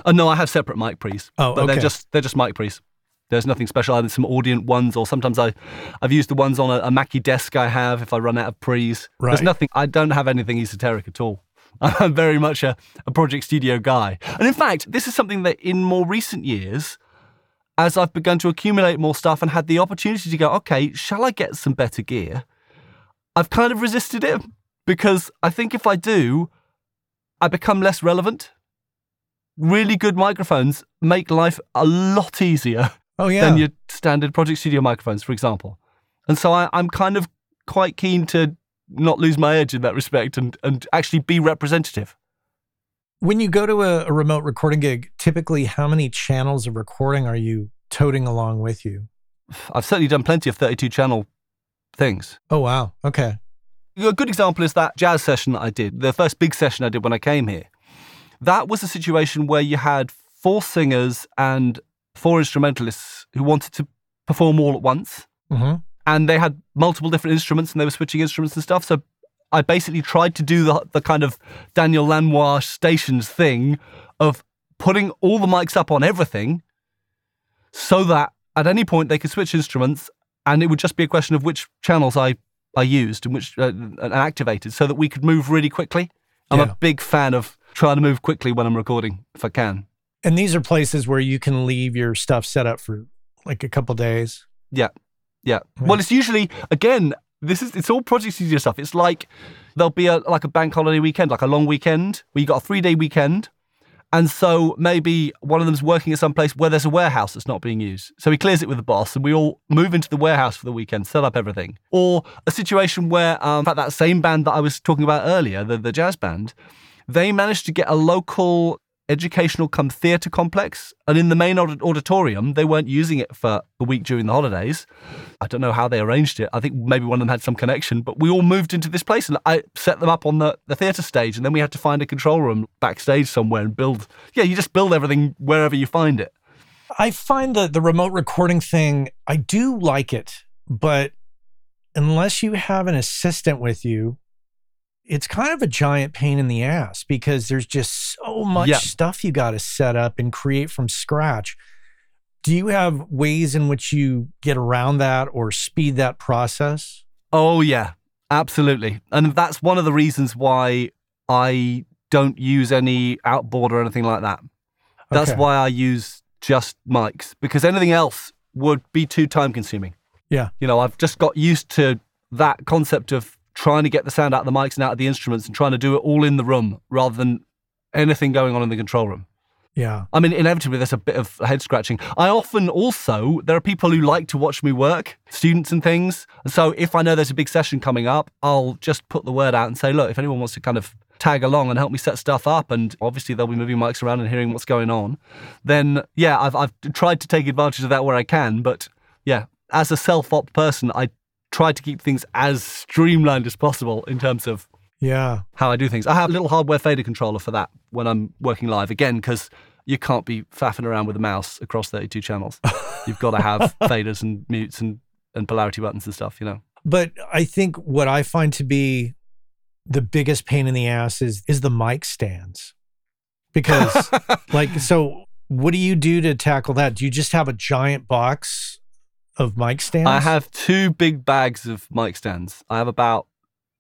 Oh no, I have separate mic pre's. Oh, but they're just they're just mic pre's. There's nothing special. I have some Audient ones, or sometimes I, I've used the ones on a, a Mackie desk I have if I run out of pre's. Right. There's nothing. I don't have anything esoteric at all. <laughs> I'm very much a, a Project Studio guy. And in fact, this is something that in more recent years, as I've begun to accumulate more stuff and had the opportunity to go, okay, shall I get some better gear? I've kind of resisted it because I think if I do, I become less relevant. Really good microphones make life a lot easier <laughs> Oh yeah. than your standard Project Studio microphones, for example. And so I, I'm kind of quite keen to not lose my edge in that respect and, and actually be representative. when you go to a, a remote recording gig, typically how many channels of recording are you toting along with you? I've certainly done plenty of 32 channel things. Oh wow. Okay. A good example is that jazz session that I did, the first big session I did when I came here. That was a situation where you had four singers and four instrumentalists who wanted to perform all at once. hmm and they had multiple different instruments and they were switching instruments and stuff. So I basically tried to do the, the kind of Daniel Lanois stations thing of putting all the mics up on everything so that at any point they could switch instruments and it would just be a question of which channels I, I used and which uh, and activated so that we could move really quickly. I'm Yeah. a big fan of trying to move quickly when I'm recording if I can. And these are places where you can leave your stuff set up for like a couple days. Yeah. Yeah. Right. Well, it's usually again. This is it's all project studio stuff. It's like there'll be a like a bank holiday weekend, like a long weekend where you got a three day weekend, and so maybe one of them's working at some place where there's a warehouse that's not being used. So he clears it with the boss, and we all move into the warehouse for the weekend, set up everything. Or a situation where, um, in fact, that same band that I was talking about earlier, the the jazz band, they managed to get a local educational come theatre complex and in the main auditorium they weren't using it for a week during the holidays. I don't know how they arranged it. I think maybe one of them had some connection but we all moved into this place and i set them up on the, the theatre stage and then we had to find a control room backstage somewhere and build yeah you just build everything wherever you find it. I find the the remote recording thing, I do like it, but unless you have an assistant with you, it's kind of a giant pain in the ass because there's just so much Yeah. stuff you got to set up and create from scratch. Do you have ways in which you get around that or speed that process? Oh yeah, absolutely. And that's one of the reasons why I don't use any outboard or anything like that. That's Okay. why I use just mics because anything else would be too time consuming. Yeah. You know, I've just got used to that concept of trying to get the sound out of the mics and out of the instruments and trying to do it all in the room rather than anything going on in the control room. Yeah. I mean, inevitably, there's a bit of head scratching. I often also, there are people who like to watch me work, students and things. So if I know there's a big session coming up, I'll just put the word out and say, look, if anyone wants to kind of tag along and help me set stuff up, and obviously they'll be moving mics around and hearing what's going on, then yeah, I've, I've tried to take advantage of that where I can. But yeah, as a self op person, I try to keep things as streamlined as possible in terms of Yeah. how I do things. I have a little hardware fader controller for that when I'm working live again because you can't be faffing around with a mouse across 32 channels. <laughs> You've got to have faders and mutes and, and polarity buttons and stuff, you know. But I think what I find to be the biggest pain in the ass is is the mic stands. Because <laughs> like so what do you do to tackle that? Do you just have a giant box of mic stands? I have two big bags of mic stands. I have about,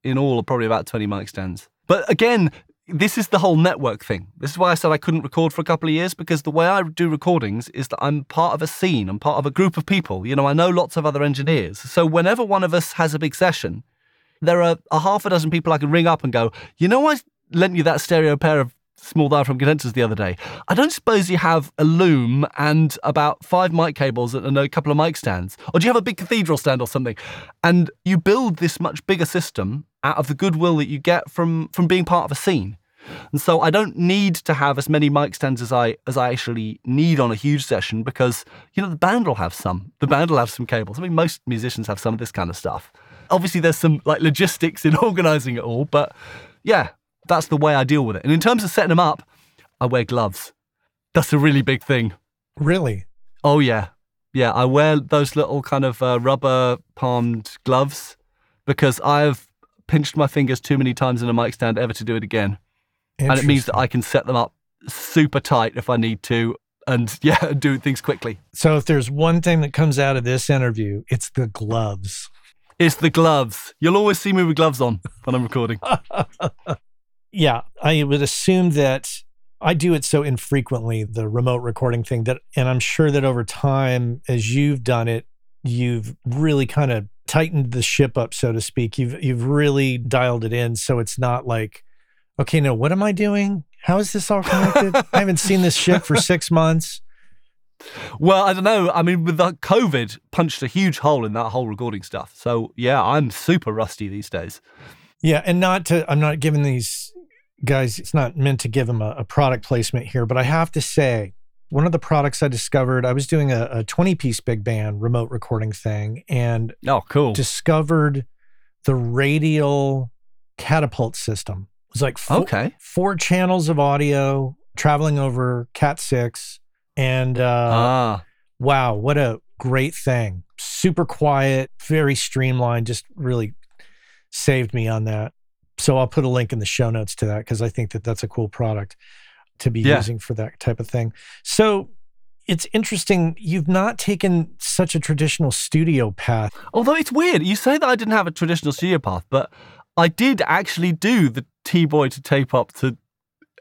in all, probably about 20 mic stands. But again, this is the whole network thing. This is why I said I couldn't record for a couple of years because the way I do recordings is that I'm part of a scene, I'm part of a group of people. You know, I know lots of other engineers. So whenever one of us has a big session, there are a half a dozen people I can ring up and go, you know, I lent you that stereo pair of small diaphragm condensers the other day. I don't suppose you have a loom and about five mic cables and a couple of mic stands, or do you have a big cathedral stand or something? And you build this much bigger system out of the goodwill that you get from from being part of a scene. And so I don't need to have as many mic stands as I as I actually need on a huge session because you know the band will have some. The band will have some cables. I mean, most musicians have some of this kind of stuff. Obviously, there's some like logistics in <laughs> organising it all, but yeah, that's the way I deal with it. And in terms of setting them up, I wear gloves. That's a really big thing. really? Oh yeah, Yeah, I wear those little kind of uh, rubber palmed gloves because I've pinched my fingers too many times in a mic stand ever to do it again. And it means that I can set them up super tight if I need to and <laughs> yeah, do things quickly. So if there's one thing that comes out of this interview, it's the gloves. It's the gloves. You'll always see me with gloves on when I'm recording. <laughs> yeah, I would assume that I do it so infrequently, the remote recording thing that and I'm sure that over time as you've done it, you've really kind of tightened the ship up so to speak. You've you've really dialed it in so it's not like okay, now what am I doing? How is this all connected? <laughs> I haven't seen this ship for 6 months. Well, I don't know. I mean, with the COVID, punched a huge hole in that whole recording stuff. So yeah, I'm super rusty these days. Yeah, and not to, I'm not giving these guys, it's not meant to give them a, a product placement here, but I have to say, one of the products I discovered, I was doing a, a 20 piece big band remote recording thing and oh, cool. discovered the radial catapult system. It was like four, okay. four channels of audio traveling over Cat 6 and uh, ah. wow, what a great thing. Super quiet, very streamlined, just really saved me on that. So I'll put a link in the show notes to that because I think that that's a cool product to be Yeah. using for that type of thing. So it's interesting. You've not taken such a traditional studio path. Although it's weird, you say that I didn't have a traditional studio path, but I did actually do the tea boy to tape op to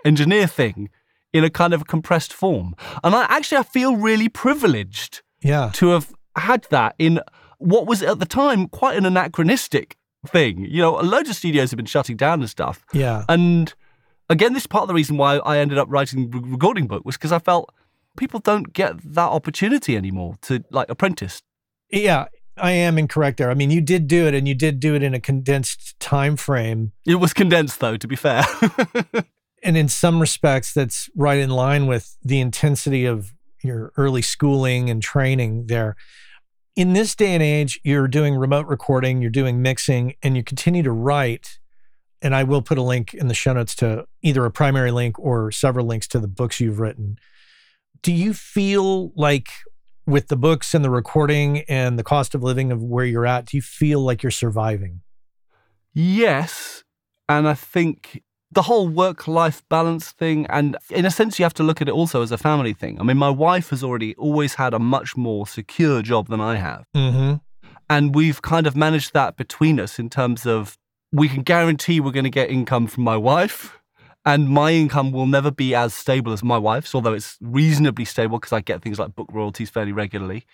engineer thing in a kind of compressed form. And I actually I feel really privileged Yeah. to have had that in what was at the time quite an anachronistic thing. You know, a loads of studios have been shutting down and stuff. Yeah. And again, this is part of the reason why I ended up writing the recording book was because I felt people don't get that opportunity anymore to like apprentice. Yeah. I am incorrect there. I mean, you did do it and you did do it in a condensed time frame. It was condensed though, to be fair. <laughs> And in some respects, that's right in line with the intensity of your early schooling and training there. In this day and age, you're doing remote recording, you're doing mixing, and you continue to write. And I will put a link in the show notes to either a primary link or several links to the books you've written. Do you feel like with the books and the recording and the cost of living of where you're at, do you feel like you're surviving? yes. And I think the whole work life balance thing, and in a sense, you have to look at it also as a family thing. I mean, my wife has already always had a much more secure job than I have. Mm-hmm. And we've kind of managed that between us in terms of we can guarantee we're going to get income from my wife. And my income will never be as stable as my wife's, although it's reasonably stable because I get things like book royalties fairly regularly.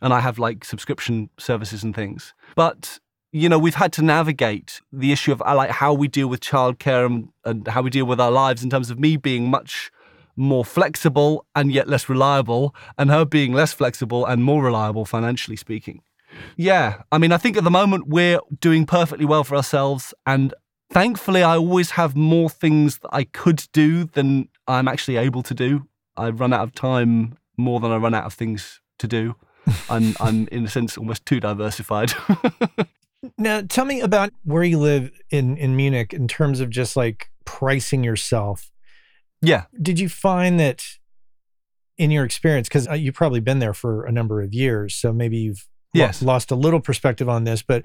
And I have like subscription services and things. But, you know, we've had to navigate the issue of like how we deal with childcare and, and how we deal with our lives in terms of me being much more flexible and yet less reliable, and her being less flexible and more reliable financially speaking. Yeah, I mean, I think at the moment we're doing perfectly well for ourselves, and thankfully, I always have more things that I could do than I'm actually able to do. I run out of time more than I run out of things to do. <laughs> I'm, I'm in a sense almost too diversified. <laughs> Now, tell me about where you live in in Munich in terms of just like pricing yourself. yeah, Did you find that in your experience, because uh, you've probably been there for a number of years, so maybe you've lo- Yes. lost a little perspective on this, but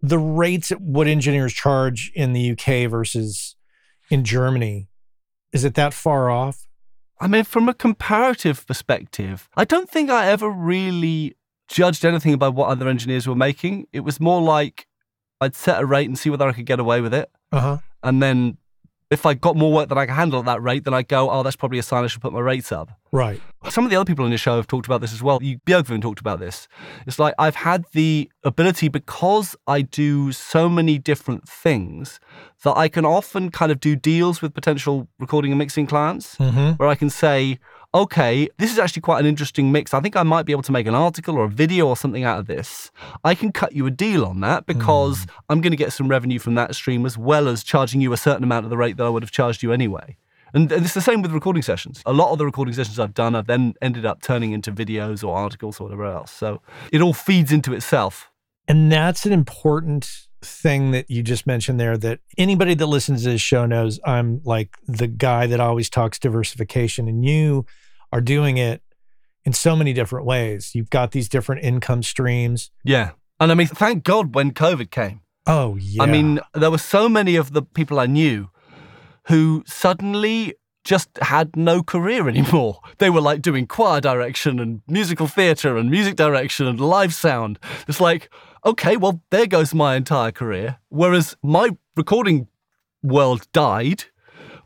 the rates at what engineers charge in the UK versus in Germany, is it that far off? I mean, from a comparative perspective, I don't think I ever really judged anything by what other engineers were making. It was more like I'd set a rate and see whether I could get away with it. Uh huh. And then if I got more work than I could handle at that rate, then I go, oh, that's probably a sign I should put my rates up. Right. Some of the other people on the show have talked about this as well. You, Björgvin talked about this. It's like I've had the ability because I do so many different things that I can often kind of do deals with potential recording and mixing clients Mm-hmm. where I can say, okay, this is actually quite an interesting mix. I think I might be able to make an article or a video or something out of this. I can cut you a deal on that because hmm. I'm going to get some revenue from that stream as well as charging you a certain amount of the rate that I would have charged you anyway. And and it's the same with recording sessions. A lot of the recording sessions I've done, I've then ended up turning into videos or articles or whatever else. So it all feeds into itself. And that's an important thing that you just mentioned there that anybody that listens to this show knows I'm like the guy that always talks diversification and you are doing it in so many different ways. You've got these different income streams. Yeah. And I mean, thank God when COVID came. Oh, yeah. I mean, there were so many of the people I knew who suddenly just had no career <laughs> anymore. They were like doing choir direction and musical theatre and music direction and live sound. It's like, okay, well, there goes my entire career. Whereas my recording world died,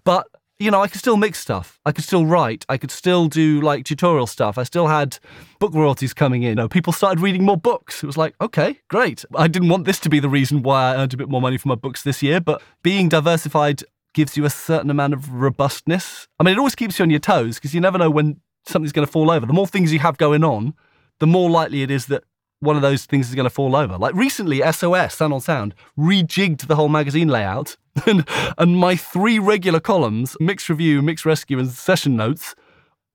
but you know, I could still mix stuff. I could still write. I could still do like tutorial stuff. I still had book royalties coming in. You know, people started reading more books. It was like, okay, great. I didn't want this to be the reason why I earned a bit more money for my books this year, but being diversified gives you a certain amount of robustness. I mean, it always keeps you on your toes because you never know when something's going to fall over. The more things you have going on, the more likely it is that one of those things is going to fall over. Like recently, SOS, Sound on Sound, rejigged the whole magazine layout, and, and my three regular columns, Mix Review, Mix Rescue, and Session Notes,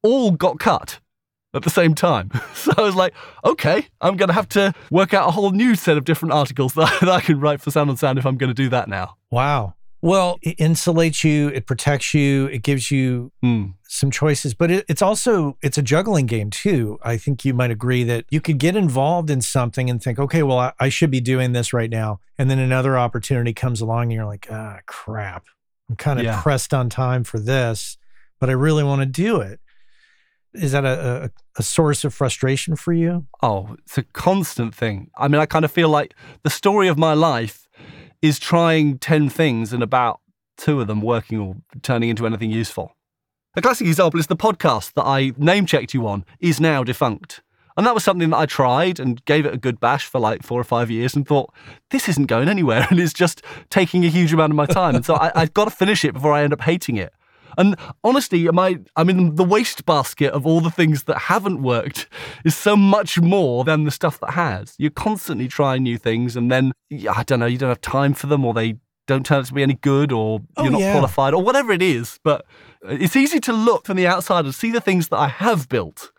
all got cut at the same time. <laughs> So I was like, okay, I'm going to have to work out a whole new set of different articles that, <laughs> that I can write for Sound on Sound if I'm going to do that now. Wow. Well, it insulates you, it protects you, it gives you Mm. some choices, but it, it's also it's a juggling game too. I think you might agree that you could get involved in something and think, okay, well, I, I should be doing this right now, and then another opportunity comes along, and you're like, ah, crap, I'm kind of Yeah. pressed on time for this, but I really want to do it. Is that a, a, a source of frustration for you? Oh, it's a constant thing. I mean, I kind of feel like the story of my life is trying 10 things and about two of them working or turning into anything useful. A classic example is the podcast that I name checked you on is now defunct. And that was something that I tried and gave it a good bash for like four or five years and thought, this isn't going anywhere <laughs> and it's just taking a huge amount of my time. And so I, I've got to finish it before I end up hating it. And honestly, my, I mean, the waste basket of all the things that haven't worked is so much more than the stuff that has. You're constantly trying new things, and then I don't know, you don't have time for them, or they don't turn out to be any good, or Oh, you're not yeah. qualified, or whatever it is. But it's easy to look from the outside and see the things that I have built.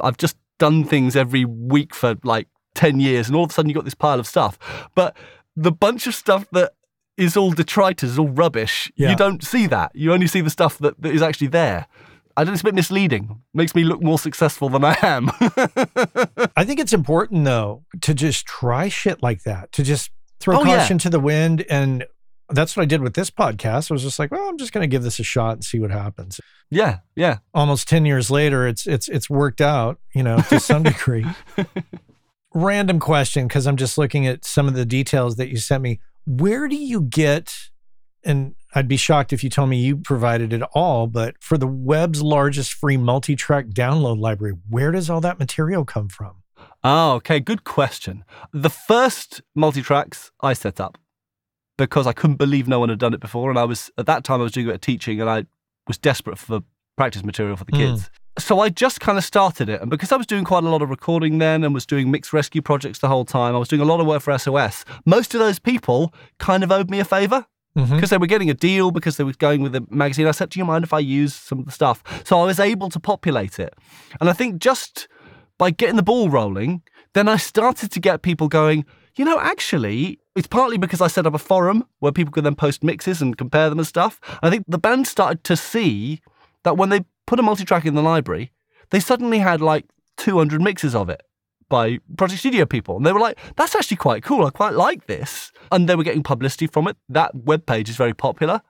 I've just done things every week for like 10 years, and all of a sudden you've got this pile of stuff. But the bunch of stuff that is all detritus, all rubbish, Yeah. you don't see that. You only see the stuff that, that is actually there. I don't. It's a bit misleading. Makes me look more successful than I am. <laughs> I think it's important though to just try shit like that, to just throw Oh, yeah. caution to the wind. And that's what I did with this podcast. I was just like, well, I'm just going to give this a shot and see what happens. yeah, yeah. Almost 10 years later, it's it's it's worked out, you know, to some degree. <laughs> Random question because I'm just looking at some of the details that you sent me. Where do you get and I'd be shocked if you told me you provided it all, but for the web's largest free multi-track download library, where does all that material come from? Oh, okay. Good question. The first multi tracks I set up because I couldn't believe no one had done it before. And I was, at that time, I was doing a bit of teaching and I was desperate for practice material for the Mm. So I just kind of started it. And because I was doing quite a lot of recording then and was doing mix rescue projects the whole time, I was doing a lot of work for SOS. Most of those people kind of owed me a favor mm-hmm. because they were getting a deal because they were going with the magazine. I said, Do you mind if I use some of the stuff? So I was able to populate it. And I think just by getting the ball rolling, then I started to get people going, you know, actually, it's partly because I set up a forum where people could then post mixes and compare them and stuff. I think the band started to see that when they put a multi track in the library, they suddenly had like 200 mixes of it by Project Studio people. And they were like, that's actually quite cool. I quite like this. And they were getting publicity from it. That webpage is very popular.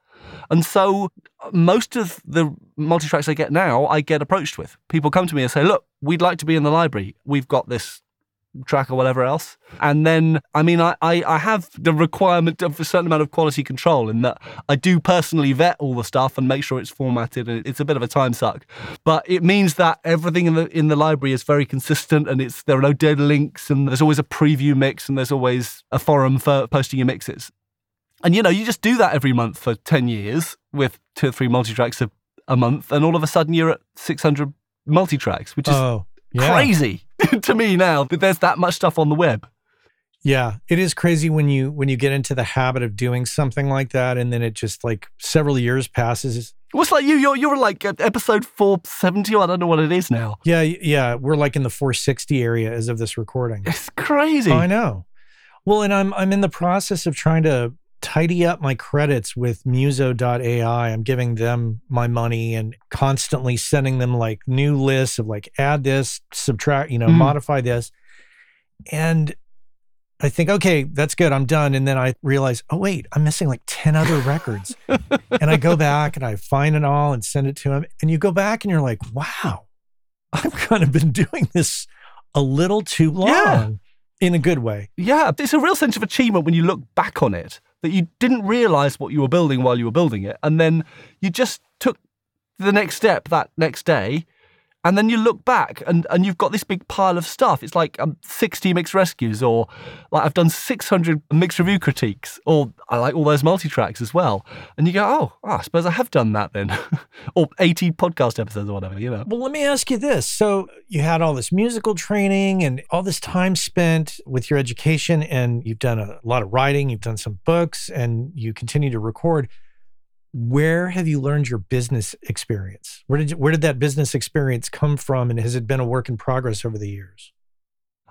And so most of the multi tracks I get now, I get approached with. People come to me and say, look, we'd like to be in the library. We've got this track or whatever else. And then, I mean, I, I, I have the requirement of a certain amount of quality control in that I do personally vet all the stuff and make sure it's formatted and it's a bit of a time suck. But it means that everything in the in the library is very consistent and it's there are no dead links and there's always a preview mix and there's always a forum for posting your mixes. And you know, you just do that every month for 10 years with two or three multi tracks a, a month, and all of a sudden you're at 600 multi tracks, which is Oh, yeah. crazy <laughs> to me now that there's that much stuff on the web. Yeah, it is crazy when you when you get into the habit of doing something like that, and then it just like several years passes. What's like you? You're, you're like episode 470, or I don't know what it is now. Yeah, yeah, we're like in the 460 area as of this recording. It's crazy. Oh, I know. Well, and I'm I'm in the process of trying to tidy up my credits with muso.ai. I'm giving them my money and constantly sending them like new lists of like add this, subtract, you know, Mm. modify this. And I think, okay, that's good. I'm done. And then I realize, oh, wait, I'm missing like 10 other records. <laughs> and I go back and I find it all and send it to him. And you go back and you're like, wow, I've kind of been doing this a little too long Yeah. in a good way. Yeah, it's a real sense of achievement when you look back on it that you didn't realize what you were building while you were building it. And then you just took the next step that next day. And then you look back and, and you've got this big pile of stuff. It's like um, 60 mixed rescues, or like I've done 600 mixed review critiques, or I like all those multi tracks as well. And you go, oh, oh, I suppose I have done that then. <laughs> or 80 podcast episodes or whatever, you know. Well, let me ask you this. So, you had all this musical training and all this time spent with your education, and you've done a lot of writing, you've done some books, and you continue to record. Where have you learned your business experience? Where did you, where did that business experience come from, and has it been a work in progress over the years?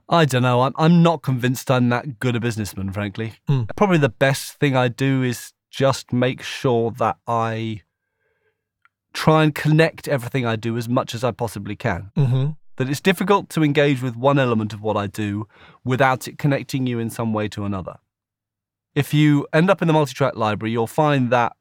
I don't know. I'm, I'm not convinced I'm that good a businessman, frankly. Mm. Probably the best thing I do is just make sure that I try and connect everything I do as much as I possibly can. Mm-hmm. That it's difficult to engage with one element of what I do without it connecting you in some way to another. If you end up in the multi track library, you'll find that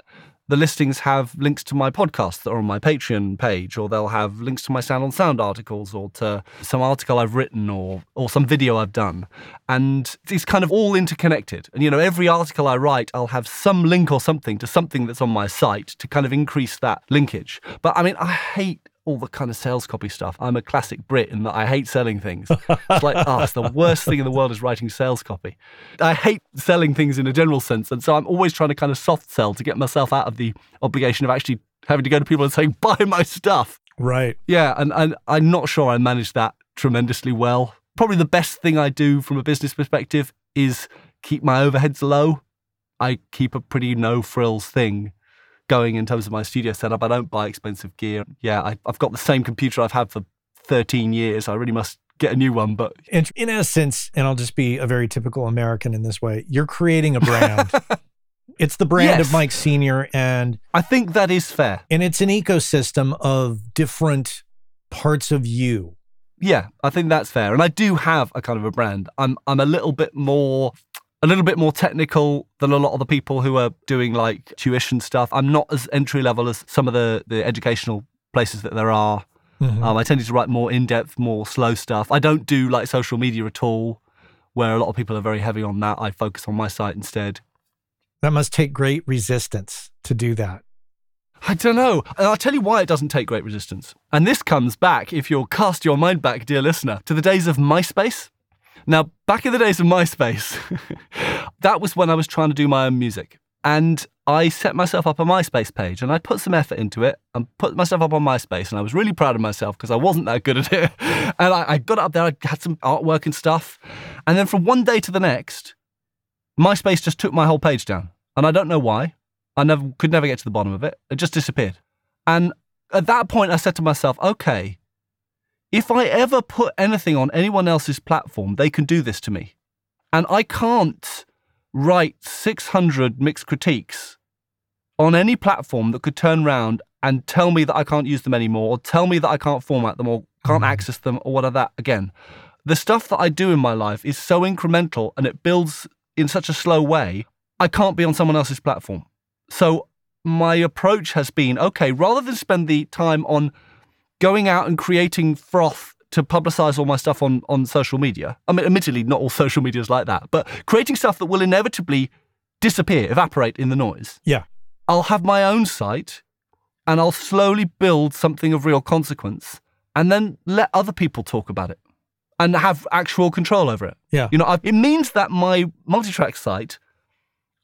the listings have links to my podcasts that are on my Patreon page, or they'll have links to my Sound on Sound articles, or to some article I've written, or or some video I've done, and it's kind of all interconnected. And you know, every article I write, I'll have some link or something to something that's on my site to kind of increase that linkage. But I mean, I hate all the kind of sales copy stuff. I'm a classic Brit in that I hate selling things. It's like, oh, it's the worst thing in the world is writing sales copy. I hate selling things in a general sense. And so I'm always trying to kind of soft sell to get myself out of the obligation of actually having to go to people and saying, <laughs> buy my stuff. Right. Yeah. And, and I'm not sure I manage that tremendously well. Probably the best thing I do from a business perspective is keep my overheads low. I keep a pretty no frills thing going in terms of my studio setup. I don't buy expensive gear. Yeah, I, I've got the same computer I've had for 13 years. I really must get a new one. But In, in essence, and I'll just be a very typical American in this way, you're creating a brand. <laughs> it's the brand Yes. of Mike Senior, and I think that is fair. and it's an ecosystem of different parts of you. Yeah, I think that's fair. And I do have a kind of a brand. I'm I'm a little bit more a little bit more technical than a lot of the people who are doing like tuition stuff. I'm not as entry level as some of the the educational places that there are. Mhm. Um, I tend to write more in depth, more slow stuff. I don't do like social media at all, where a lot of people are very heavy on that. I focus on my site instead. that must take great resistance to do that. I don't know. And I'll tell you why it doesn't take great resistance. And this comes back, if you'll cast your mind back, dear listener, to the days of MySpace. Now, back in the days of MySpace, <laughs> that was when I was trying to do my own music. And I set myself up a MySpace page and I put some effort into it and put myself up on MySpace. And I was really proud of myself because I wasn't that good at it. <laughs> And I, I got up there, I had some artwork and stuff. And then from one day to the next, MySpace just took my whole page down. And I don't know why. I never could never get to the bottom of it. It just disappeared. And at that point, I said to myself, okay, if I ever put anything on anyone else's platform, they can do this to me. And I can't write 600 mixed critiques on any platform that could turn around and tell me that I can't use them anymore, or tell me that I can't format them, or can't mm-hmm. access them, or whatever that. Again, the stuff that I do in my life is so incremental and it builds in such a slow way, I can't be on someone else's platform. So my approach has been okay, rather than spend the time on going out and creating froth to publicize all my stuff on, on social media. I mean, admittedly, not all <laughs> social media is like that, but creating stuff that will inevitably disappear, evaporate in the noise. Yeah. I'll have my own site and I'll slowly build something of real consequence and then let other people talk about it and have actual control over it. Yeah. You know, I, it means that my multi-track site,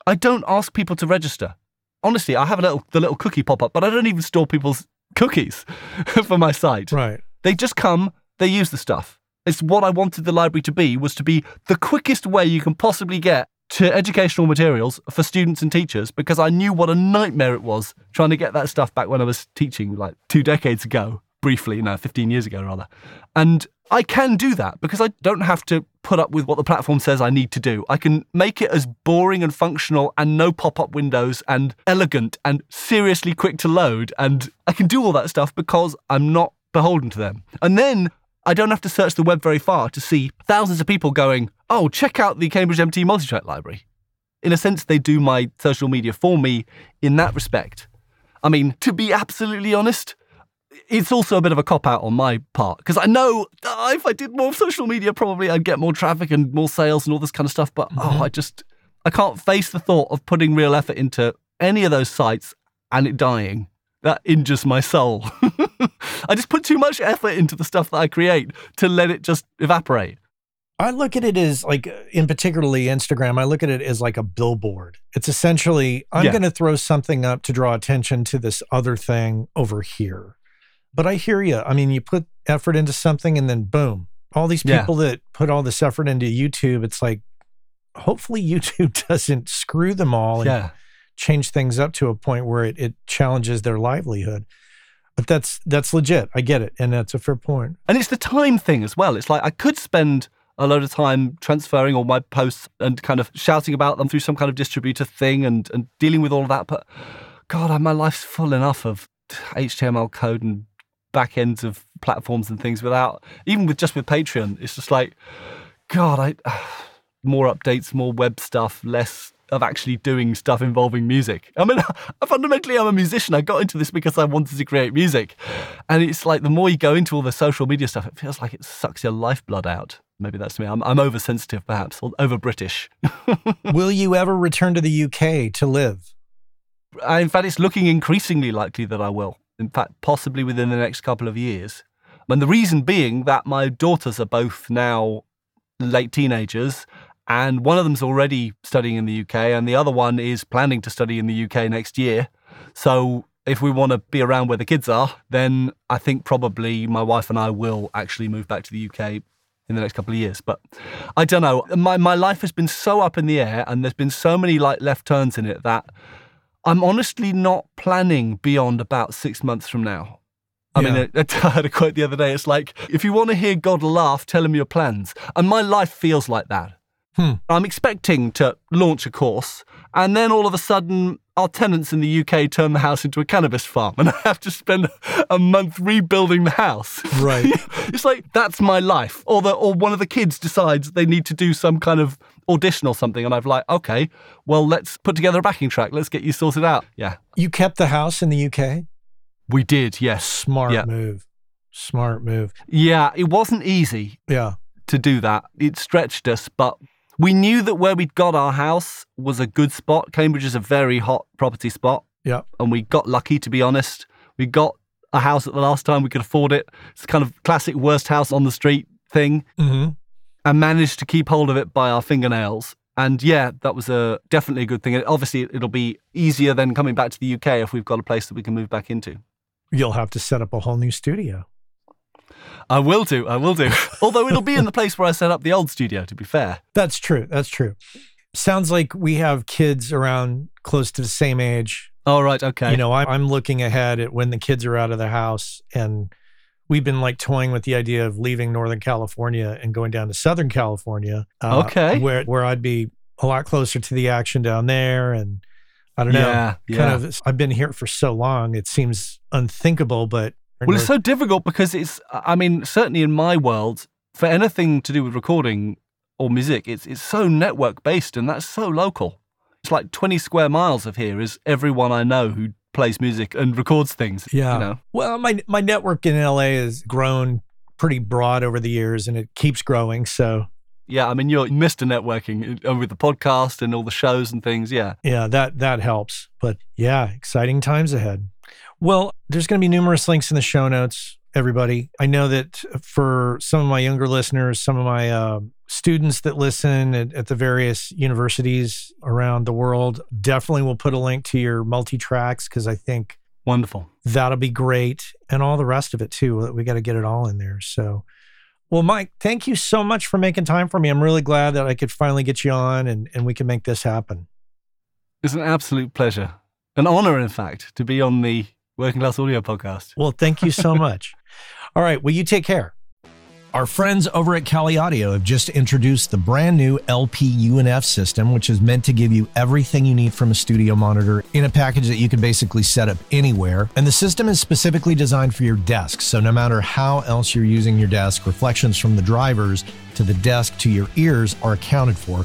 I don't ask people to register. Honestly, I have a little the little cookie pop up, but I don't even store people's cookies <laughs> for my site. Right. They just come, they use the stuff. It's what I wanted the library to be was to be the quickest way you can possibly get to educational materials for students and teachers because I knew what a nightmare it was trying to get that stuff back when I was teaching like 2 decades ago, briefly, no, 15 years ago rather. And I can do that because I don't have to put up with what the platform says I need to do. I can make it as boring and functional and no pop up windows and elegant and seriously quick to load. And I can do all that stuff because I'm not beholden to them. And then I don't have to search the web very far to see thousands of people going, oh, check out the Cambridge MT multitrack library. In a sense, they do my social media for me in that respect. I mean, to be absolutely honest, it's also a bit of a cop out on my part because I know uh, if I did more social media, probably I'd get more traffic and more sales and all this kind of stuff. But Mm-hmm. oh, I just I can't face the thought of putting real effort into any of those sites and it dying. That injures my soul. <laughs> I just put too much effort into the stuff that I create to let it just evaporate. I look at it as like, in particularly Instagram, I look at it as like a billboard. It's essentially, I'm Yeah. going to throw something up to draw attention to this other thing over here. But I hear you. I mean, you put effort into something and then boom, all these Yeah. people that put all this effort into YouTube, it's like, hopefully <laughs> YouTube doesn't screw them all and Yeah. change things up to a point where it, it challenges their livelihood. But that's that's legit. I get it, and that's a fair point. And it's the time thing as well. It's like I could spend a lot of time transferring all my posts and kind of shouting about them through some kind of distributor thing and, and dealing with all of that. But God, my life's full enough of HTML code and back ends of platforms and things without, even with just with Patreon, it's just like, God, I <sighs> more updates, more web stuff, less of actually doing stuff involving music. I mean, <laughs> fundamentally, I'm a musician. I got into this because I wanted to create music. And it's like the more you go into all the social media stuff, it feels like it sucks your lifeblood out. Maybe that's me. I'm, I'm oversensitive, perhaps, or over British. <laughs> Will you ever return to the UK to live? In fact, it's looking increasingly likely that I will. In fact, possibly within the next couple of years. And the reason being that my daughters are both now late teenagers, and one of them's already studying in the UK, and the other one is planning to study in the UK next year. So, if we want to be around where the kids are, then I think probably my wife and I will actually move back to the UK in the next couple of years. But I don't know. My my life has been so up in the air, and there's been so many like left turns in it that I'm honestly not planning beyond about six months from now. I mean, <laughs> I, I heard a quote the other day. It's like, if you want to hear God laugh, tell him your plans. And my life feels like that. Hmm. I'm expecting to launch a course, and then all of a sudden, our tenants in the UK turn the house into a cannabis farm, <laughs> and I have to spend a month rebuilding the house. Right. <laughs> it's like that's my life. Or the or one of the kids decides they need to do some kind of audition or something, and I've like, okay, well, let's put together a backing track. Let's get you sorted out. Yeah, You kept the house in the UK? we did. Yes, Smart Yeah. move. Smart move. yeah. It wasn't easy Yeah. to do that. It stretched us, but we knew that where we'd got our house was a good spot. Cambridge is a very hot property spot, Yeah. and we got lucky, to be honest. We got a house at the last time we could afford it. It's kind of classic worst house on the street thing, Mm hmm and managed to keep hold of it by our fingernails. And yeah, that was a definitely a good thing. And obviously, it'll be easier than coming back to the UK if we've got a place that we can move back into. You'll have to set up a whole new studio. I will do. I will do. <laughs> Although it'll be in the place where I set up the old studio. To be fair. That's true. That's true. Sounds like we have kids around close to the same age. All right. Okay. You know, I'm, I'm looking ahead at when the kids are out of the house, and we've been like toying with the idea of leaving Northern California and going down to Southern California. uh, Okay. where where I'd be a lot closer to the action down there, and I don't know. Yeah, Kind yeah. of. I've been here for so long; it seems unthinkable, but Well, it's so difficult because it's, I mean, certainly in my world, for anything to do with recording or music, it's, it's so network based and that's so local. It's like 20 square miles of here is everyone I know who plays music and records things. Yeah. You know? Well, my my network in LA has grown pretty broad over the years, and it keeps growing. So Yeah. I mean, you're Mr. Networking uh, with the podcast and all the shows and things. Yeah. yeah, that that helps. But yeah, exciting times ahead. Well, there's going to be numerous links in the show notes. Everybody, I know that for some of my younger listeners, some of my uh, students that listen at, at the various universities around the world, definitely will put a link to your multi tracks because I think Wonderful. that'll be great and all the rest of it too we got to get it all in there. So well mike thank you so much for making time for me. I'm really glad that i could finally get you on and, and we can make this happen. It's an absolute pleasure, an honor, in fact, to be on the Working Class Audio podcast. well thank you so much <laughs> all right well you take care Our friends over at Kali Audio have just introduced the brand new LP UNF system, which is meant to give you everything you need from a studio monitor in a package that you can basically set up anywhere. And the system is specifically designed for your desk. So no matter how else you're using your desk, reflections from the drivers to the desk to your ears are accounted for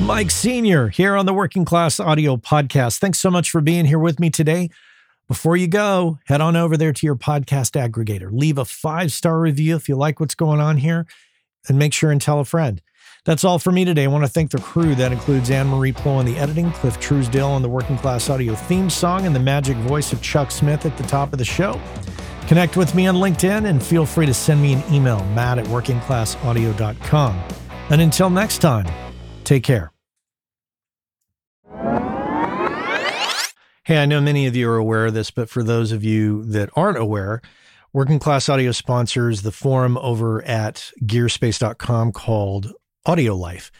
Mike Senior here on the Working Class Audio Podcast. Thanks so much for being here with me today. Before you go, head on over there to your podcast aggregator. Leave a five star review if you like what's going on here, and make sure and tell a friend. That's all for me today. I want to thank the crew. That includes Anne Marie Pleau on the editing, Cliff Truesdell on the Working Class Audio theme song, and the magic voice of Chuck Smith at the top of the show. Connect with me on LinkedIn and feel free to send me an email, matt at workingclassaudio.com. And until next time, take care. Hey, I know many of you are aware of this, but for those of you that aren't aware, Working Class Audio sponsors the forum over at gearspace.com called Audio Life.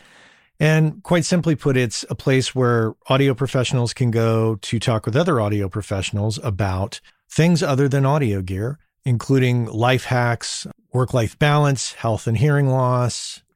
And quite simply put, it's a place where audio professionals can go to talk with other audio professionals about things other than audio gear, including life hacks, work life balance, health and hearing loss.